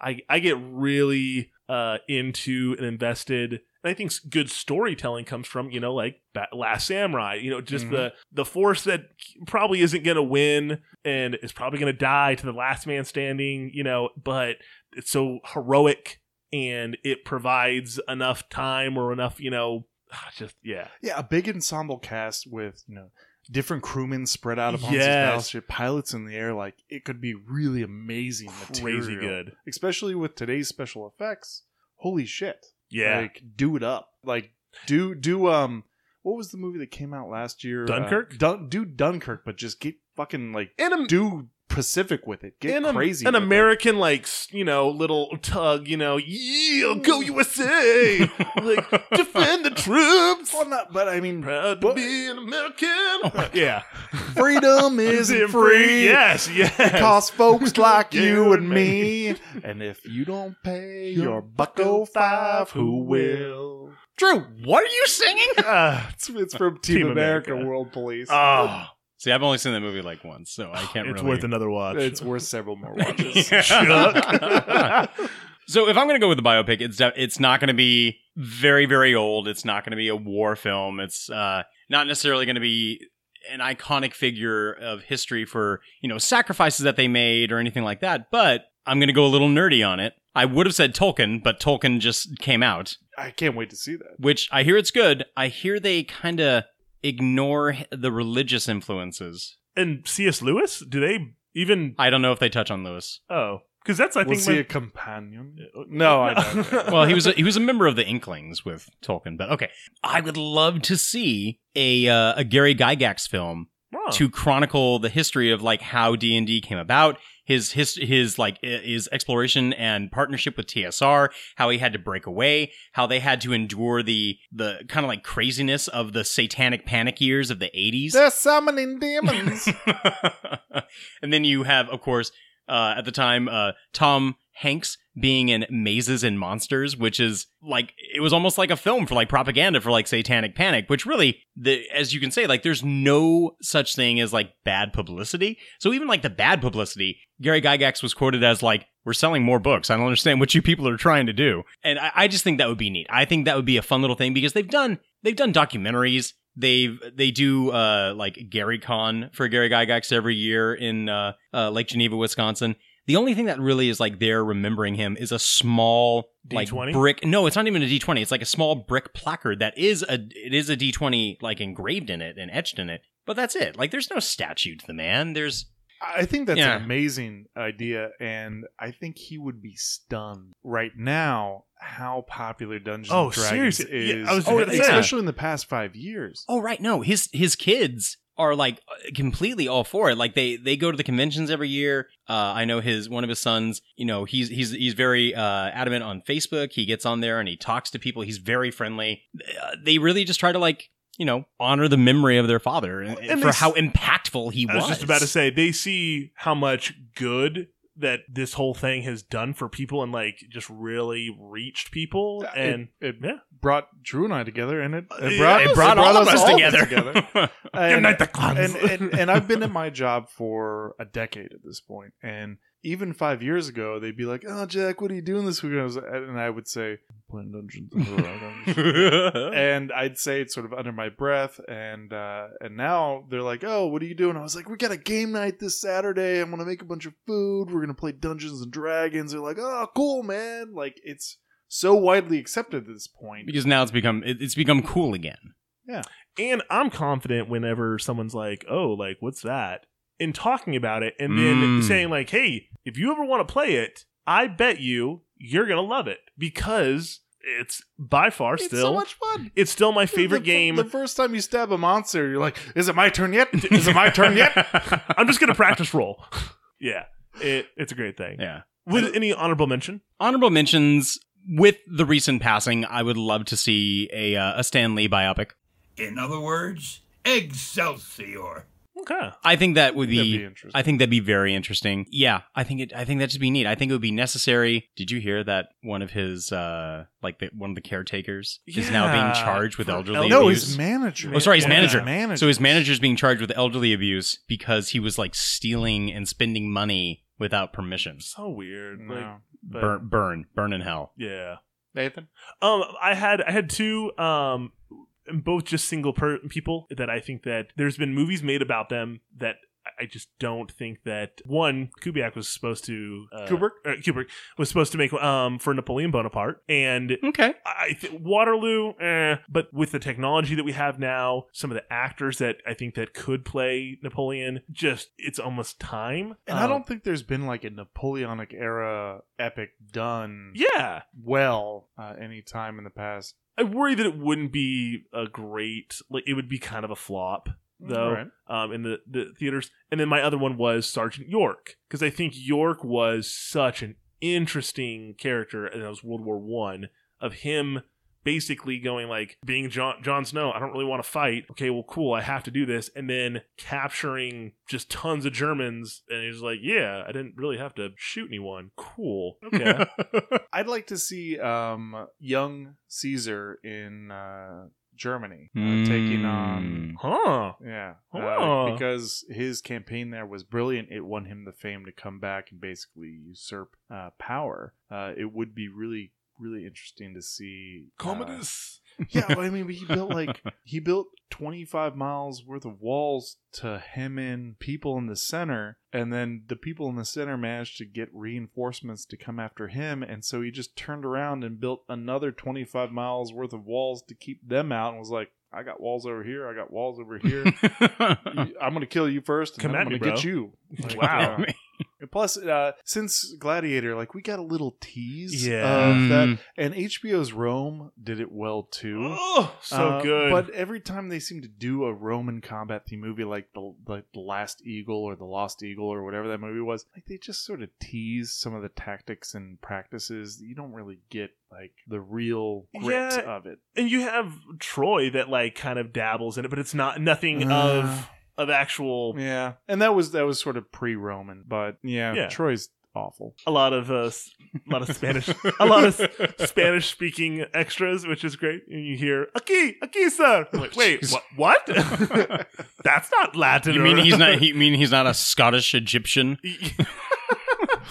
I, I get really uh, into and invested. And I think good storytelling comes from you know like Last Samurai, you know just Mhm. the the force that probably isn't going to win and is probably going to die to the last man standing, you know, but it's so heroic and it provides enough time or enough, you know, just yeah. Yeah, a big ensemble cast with you know different crewmen spread out upon Yes. these battleship, pilots in the air. Like it could be really amazing Crazy material. good. especially with today's special effects. Holy shit! Yeah. like do it up. Like do do um. What was the movie that came out last year? Dunkirk? Uh, Dun- do Dunkirk, but just get fucking like In a- do Pacific with it. Get in a- crazy. an with it. American like you know little tug you know yeah go USA like defend the troops Well, not, but I mean, proud to be an American yeah freedom isn't free. yes yes It costs folks like You you and and me. And if you don't pay your bucko five, who will? Drew, what are you singing? Uh, It's, it's from Team, Team America, America. World Police. oh See, I've only seen that movie like once, so I can't it's really. worth another watch it's worth several more watches. So if I'm going to go with the biopic, it's de- it's not going to be very very old. It's not going to be a war film. It's uh, not necessarily going to be an iconic figure of history for you know sacrifices that they made or anything like that. But I'm going to go a little nerdy on it. I would have said Tolkien, but Tolkien just came out, I can't wait to see that. which I hear it's good. I hear they kind of ignore the religious influences. and C.S. Lewis do they even I don't know if they touch on Lewis. oh because that's I Was think he my- a companion? No, I don't. well, he was a, he was a member of the Inklings with Tolkien, but okay. I would love to see a uh, a Gary Gygax film Oh. to chronicle the history of like how D and D came about, his his his like his exploration and partnership with TSR, how he had to break away, how they had to endure the the kind of like craziness of the satanic panic years of the eighties. They're summoning demons. and then you have, of course, uh, at the time, uh, Tom Hanks being in Mazes and Monsters, which is like it was almost like a film for like propaganda for like Satanic Panic, which really, the as you can say, like there's no such thing as like bad publicity. So even like the bad publicity, Gary Gygax was quoted as like, "We're selling more books. I don't understand what you people are trying to do," and I, I just think that would be neat. I think that would be a fun little thing because they've done they've done documentaries. They've they do uh like Gary Con for Gary Gygax every year in uh, uh Lake Geneva, Wisconsin. The only thing that really is like they're remembering him is a small like D20? brick. No, it's not even a D twenty. It's like a small brick placard that is a it is a D twenty like engraved in it and etched in it. But that's it. Like there's no statue to the man. There's I think that's Yeah. an amazing idea, and I think he would be stunned right now how popular Dungeons Oh, and Dragons seriously? Yeah, is, I was Oh, gonna especially in the past five years. Oh right, no. His his kids are like completely all for it. Like they they go to the conventions every year. Uh, I know his one of his sons. You know he's he's he's very uh, adamant on Facebook. He gets on there and he talks to people. He's very friendly. Uh, they really just try to like you know honor the memory of their father and, And for they how impactful he I was. was just about to say they see how much good that this whole thing has done for people and like just really reached people and it, it yeah. brought Drew and I together, and it, it uh, Yeah, brought, it brought all of us all together. And, Unite the clans. and, and and I've been at my job for a decade at this point, and even five years ago, they'd be like, "Oh, Jack, what are you doing this weekend?" And I, was, and I would say, "Playing Dungeons and Dragons," and I'd say it sort of under my breath, and uh, and now they're like, "Oh, what are you doing?" I was like, "We got a game night this Saturday. I'm gonna make a bunch of food. We're gonna play Dungeons and Dragons." They're like, "Oh, cool, man!" Like it's so widely accepted at this point. because now it's become it's become cool again. Yeah. And I'm confident whenever someone's like, "Oh, like what's that?" In talking about it and then Mm. saying like, "Hey, if you ever want to play it, I bet you you're going to love it because it's by far It's still so much fun. it's still my favorite The- game. The first time you stab a monster, you're like, "Is it my turn yet? Is it my turn yet?" I'm just going to practice roll. yeah. It, it's a great thing. Yeah. With any honorable mention? Honorable mentions with the recent passing. I would love to see a uh, a Stan Lee biopic. In other words, Excelsior. Okay. I think that would be, be interesting. I think that'd be very interesting. Yeah, I think it I think that'd just be neat. I think it would be necessary. Did you hear that one of his uh like the, one of the caretakers is now being charged with for elderly elderly no, his manager. Oh, sorry, his One of manager. managers. So his manager's being charged with elderly abuse because he was like stealing and spending money without permission. So weird. No. Like, but- Burn, burn, burn in hell. yeah. Nathan. Um, I had I had two um, both just single per- people that I think that there's been movies made about them that I just don't think that one Kubiak was supposed to uh, Kubrick? uh, Kubrick was supposed to make um for Napoleon Bonaparte, and okay, I th- Waterloo, eh, but with the technology that we have now, some of the actors that I think that could play Napoleon, just it's almost time. And I Um, don't think there's been like a Napoleonic era epic done Yeah. well uh, any time in the past. I worry that it wouldn't be a great like it would be kind of a flop though Alright. um in the the theaters. And then my other one was Sergeant York because I think York was such an interesting character and that was World War 1 of him basically going like being John Jon Snow, I don't really want to fight. Okay, well cool, I have to do this and then capturing just tons of Germans and he's like, "Yeah, I didn't really have to shoot anyone." Cool. Okay. I'd like to see um, young Caesar in uh, Germany uh, taking on. Huh. Yeah. Huh. Uh, because his campaign there was brilliant. It won him the fame to come back and basically usurp uh, power. Uh, it would be really, really interesting to see. uh, Commodus. Yeah, well, I mean, he built like he built 25 miles worth of walls to hem in people in the center, and then the people in the center managed to get reinforcements to come after him, and so he just turned around and built another 25 miles worth of walls to keep them out, and was like. I got walls over here. I got walls over here. I'm gonna kill you first, and Come then I'm at gonna get bro. you. Like, Wow. and plus, uh, since Gladiator, like we got a little tease Yeah. of that, Mm. and HBO's Rome did it well too. Oh, so Uh, good. But every time they seem to do a Roman combat theme movie, like the like the Last Eagle or the Lost Eagle or whatever that movie was, like they just sort of tease some of the tactics and practices. You don't really get like the real grit Yeah. of it. and you have Troy that like kind of dabbles in it, but it's not nothing Uh, of of actual Yeah, and that was that was sort of pre-Roman, but yeah, Yeah. Troy's awful. a lot of uh, s- a lot of Spanish a lot of Spanish speaking extras, which is great. And you hear "aquí, aquí, sir." I'm like, wait, Jeez. what? What? That's not Latin. You or- mean he's not? You mean he's not a Scottish Egyptian?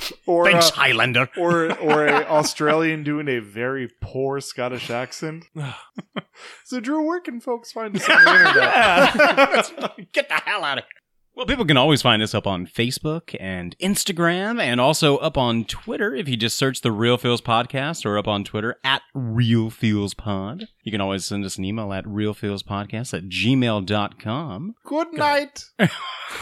Or Thanks, uh, Highlander. or or a Australian doing a very poor Scottish accent. so Drew, where can folks find us on the internet? Get the hell out of here. Well, people can always find us up on Facebook and Instagram and also up on Twitter if you just search the Real Feels Podcast or up on Twitter at Real Feels Pod. You can always send us an email at realfeelspodcast at gmail.com. Good night,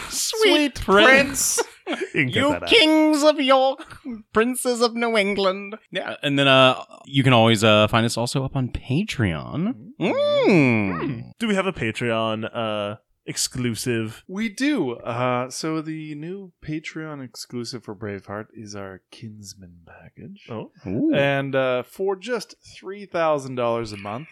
Sweet prince. can cut You kings of York, princes of New England. Yeah, and then uh, you can always uh, find us also up on Patreon. Mm. Do we have a Patreon uh exclusive? We do. Uh, so the new Patreon exclusive for Braveheart is our Kinsman package. Oh, And uh, for just three thousand dollars a month,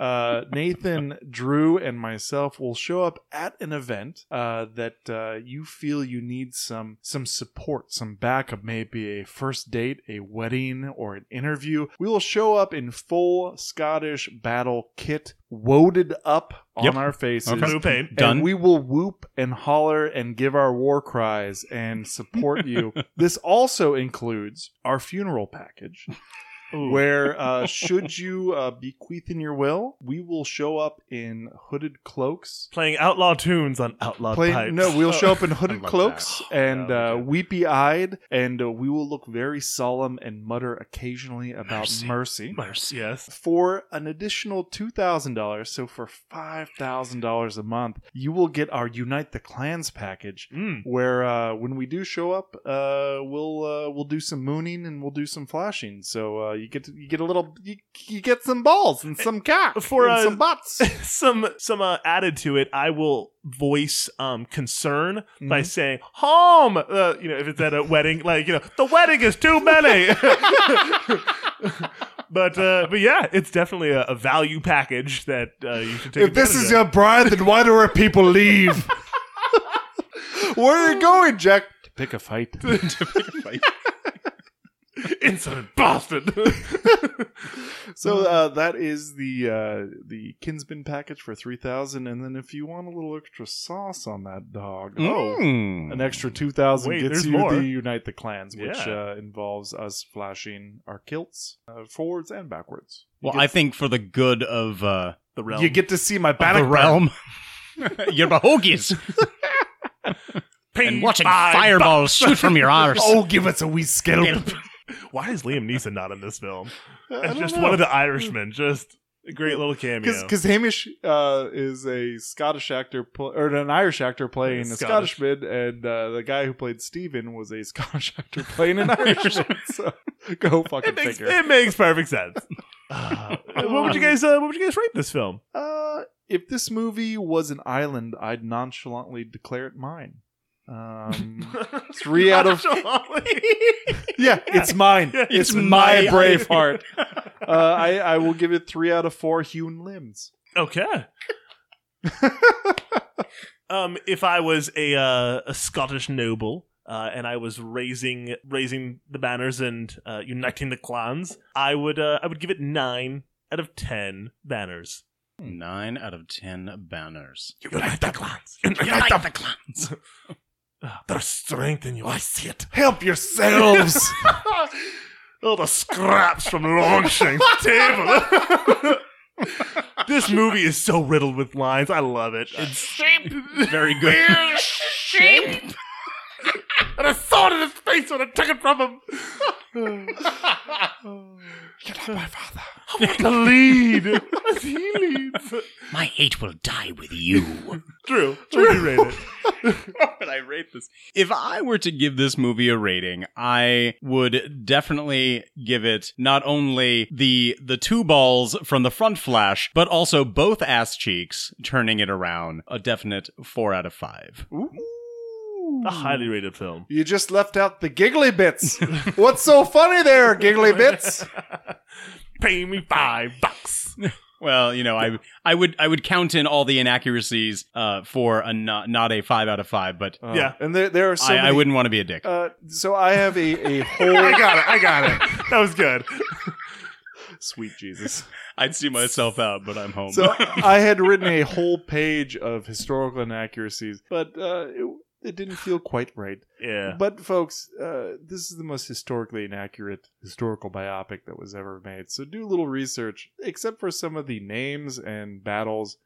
uh, Nathan, Drew, and myself will show up at an event uh, that uh, you feel you need some some support, some backup, maybe a first date, a wedding, or an interview. We will show up in full Scottish battle kit, woaded up on Yep. our faces. Okay. Blue paint. And Done. we will whoop and holler and give our war cries and support you. this also includes our funeral package. Ooh. Where, uh, should you uh, bequeath in your will, we will show up in hooded cloaks. Playing outlaw tunes on outlaw Play- pipes. no, we'll show up in hooded cloaks that. and Yeah, uh, weepy eyed, and uh, we will look very solemn and mutter occasionally about Mercy. mercy. Mercy, yes. For an additional $2,000, so for $5,000 a month, you will get our Unite the Clans package, Mm. where uh, when we do show up, uh, we'll uh, we'll do some mooning and we'll do some flashing. So uh, you get to, you get a little you, you get some balls and some cock For, and uh, some butts. some some uh, added to it, I will voice um concern by Mhm. saying home. Uh, you know, if it's at a wedding, like you know, the wedding is too many. but uh, but yeah, it's definitely a, a value package that uh, you should take. If this is of. your bride, then why do our people leave? Where are you going, Jack? To pick a fight. To pick a fight. insolent bastard. So uh, that is the uh, the Kinsman package for three thousand, and then if you want a little extra sauce on that dog, oh, Mm. an extra two thousand gets you more. the Unite the Clans, which Yeah. uh, involves us flashing our kilts uh, forwards and backwards. You Well, get- I think for the good of uh, the realm. you get to see my of the bannock burn. realm, your hoagies. and watching fireballs shoot from your arse. Oh, give us a wee scalp. Why is Liam Neeson not in this film? It's just know. one of the Irishmen. Just a great little cameo. Because Hamish uh, is a Scottish actor pl- or an Irish actor playing a Scottish. Scottishman, and uh, the guy who played Stephen was a Scottish actor playing an Irishman. so go fucking it makes, figure. it makes perfect sense. Uh, what would you guys? Uh, what would you guys rate this film? Uh, if this movie was an island, I'd nonchalantly declare it mine. Um, three out of yeah, it's mine. Yeah, it's, it's my my Braveheart. uh, I I will give it three out of four hewn limbs. Okay. um, if I was a uh, a Scottish noble uh, and I was raising raising the banners and uh, uniting the clans, I would uh, I would give it nine out of ten banners. Nine out of ten banners. Unite the clans. Unite the clans. Ah. There's strength in you. I see it. Help yourselves. All the scraps from Longshank's table. this movie is so riddled with lines. I love it. It's very good. sheep. and I saw it in his face when I took it from him. You're not my father. I want to lead as he leads. My hate will die with you. True. What would you rate it? What would I rate this? If I were to give this movie a rating, I would definitely give it not only the the two balls from the front flash, but also both ass cheeks, turning it around. A definite four out of five. A highly rated film. You just left out the giggly bits. What's so funny there, giggly bits? Pay me five bucks. Well, you know, I I would I would count in all the inaccuracies uh, for a not not a five out of five, but Uh, and there there are so I, many, I wouldn't want to be a dick. Uh, so I have a a whole. I got it. I got it. That was good. Sweet Jesus. I'd see myself out, but I'm home. So I had written a whole page of historical inaccuracies, but uh, it, it didn't feel quite right. Yeah. But folks, uh, this is the most historically inaccurate historical biopic that was ever made. So do a little research. Except for some of the names and battles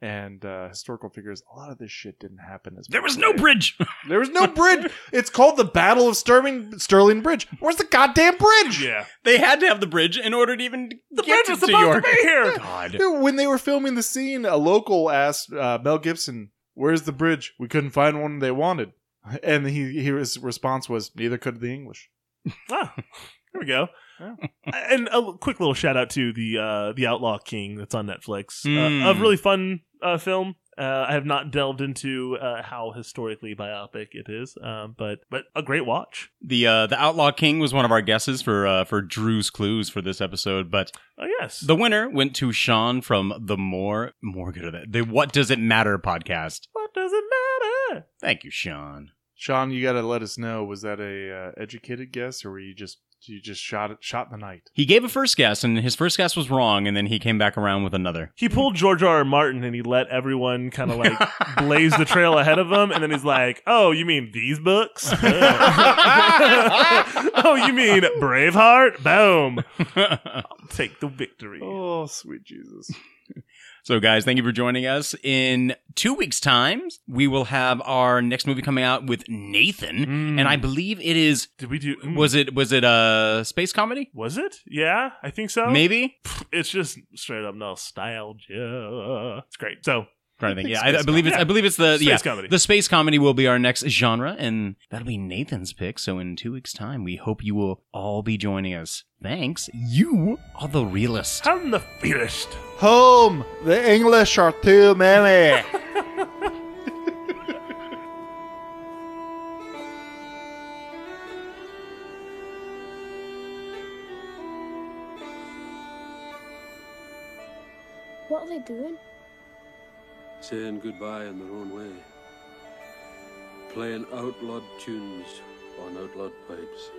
and uh, historical figures, a lot of this shit didn't happen. As there was no bridge. There was no bridge. it's called the Battle of Stirling, Stirling Bridge. Where's the goddamn bridge? Yeah. They had to have the bridge in order to even The get bridge to, was to supposed York. to be here. God. When they were filming the scene, a local asked uh, Mel Gibson, "Where's the bridge? We couldn't find one they wanted." And he, he his response was, "Neither could the English." Ah, there we go. And a quick little shout out to the uh, the Outlaw King that's on Netflix. Mm. Uh, a really fun uh, film. Uh, I have not delved into uh, how historically biopic it is, um, but but a great watch. The uh, the Outlaw King was one of our guesses for uh, for Drew's clues for this episode, but Oh yes, the winner went to Sean from the more more good of that the What Does It Matter podcast. What does it matter? Thank you, Sean. Sean, you got to let us know. Was that a uh, educated guess, or were you just you just shot it shot in the night? He gave a first guess, and his first guess was wrong, and then he came back around with another. He pulled George R. R. Martin and he let everyone kind of like blaze the trail ahead of him, and then he's like, "Oh, you mean these books? Oh, oh you mean Braveheart? Boom! I'll take the victory." Oh, sweet Jesus! So, guys, thank you for joining us. In two weeks' time, we will have our next movie coming out with Nathan, and I believe it is. Did we do? mm. Was it was it a space comedy? Was it? Yeah, I think so. Maybe. It's just straight up nostalgia. It's great. So Trying to think. Yeah, I, I believe it's. comedy. I believe it's the Space yeah, comedy. The space comedy will be our next genre, and that'll be Nathan's pick. So in two weeks' time, we hope you will all be joining us. Thanks. You are the realist. I'm the fiercest. Home. The English are too many. What are they doing? Saying goodbye in their own way, playing outlawed tunes on outlawed pipes.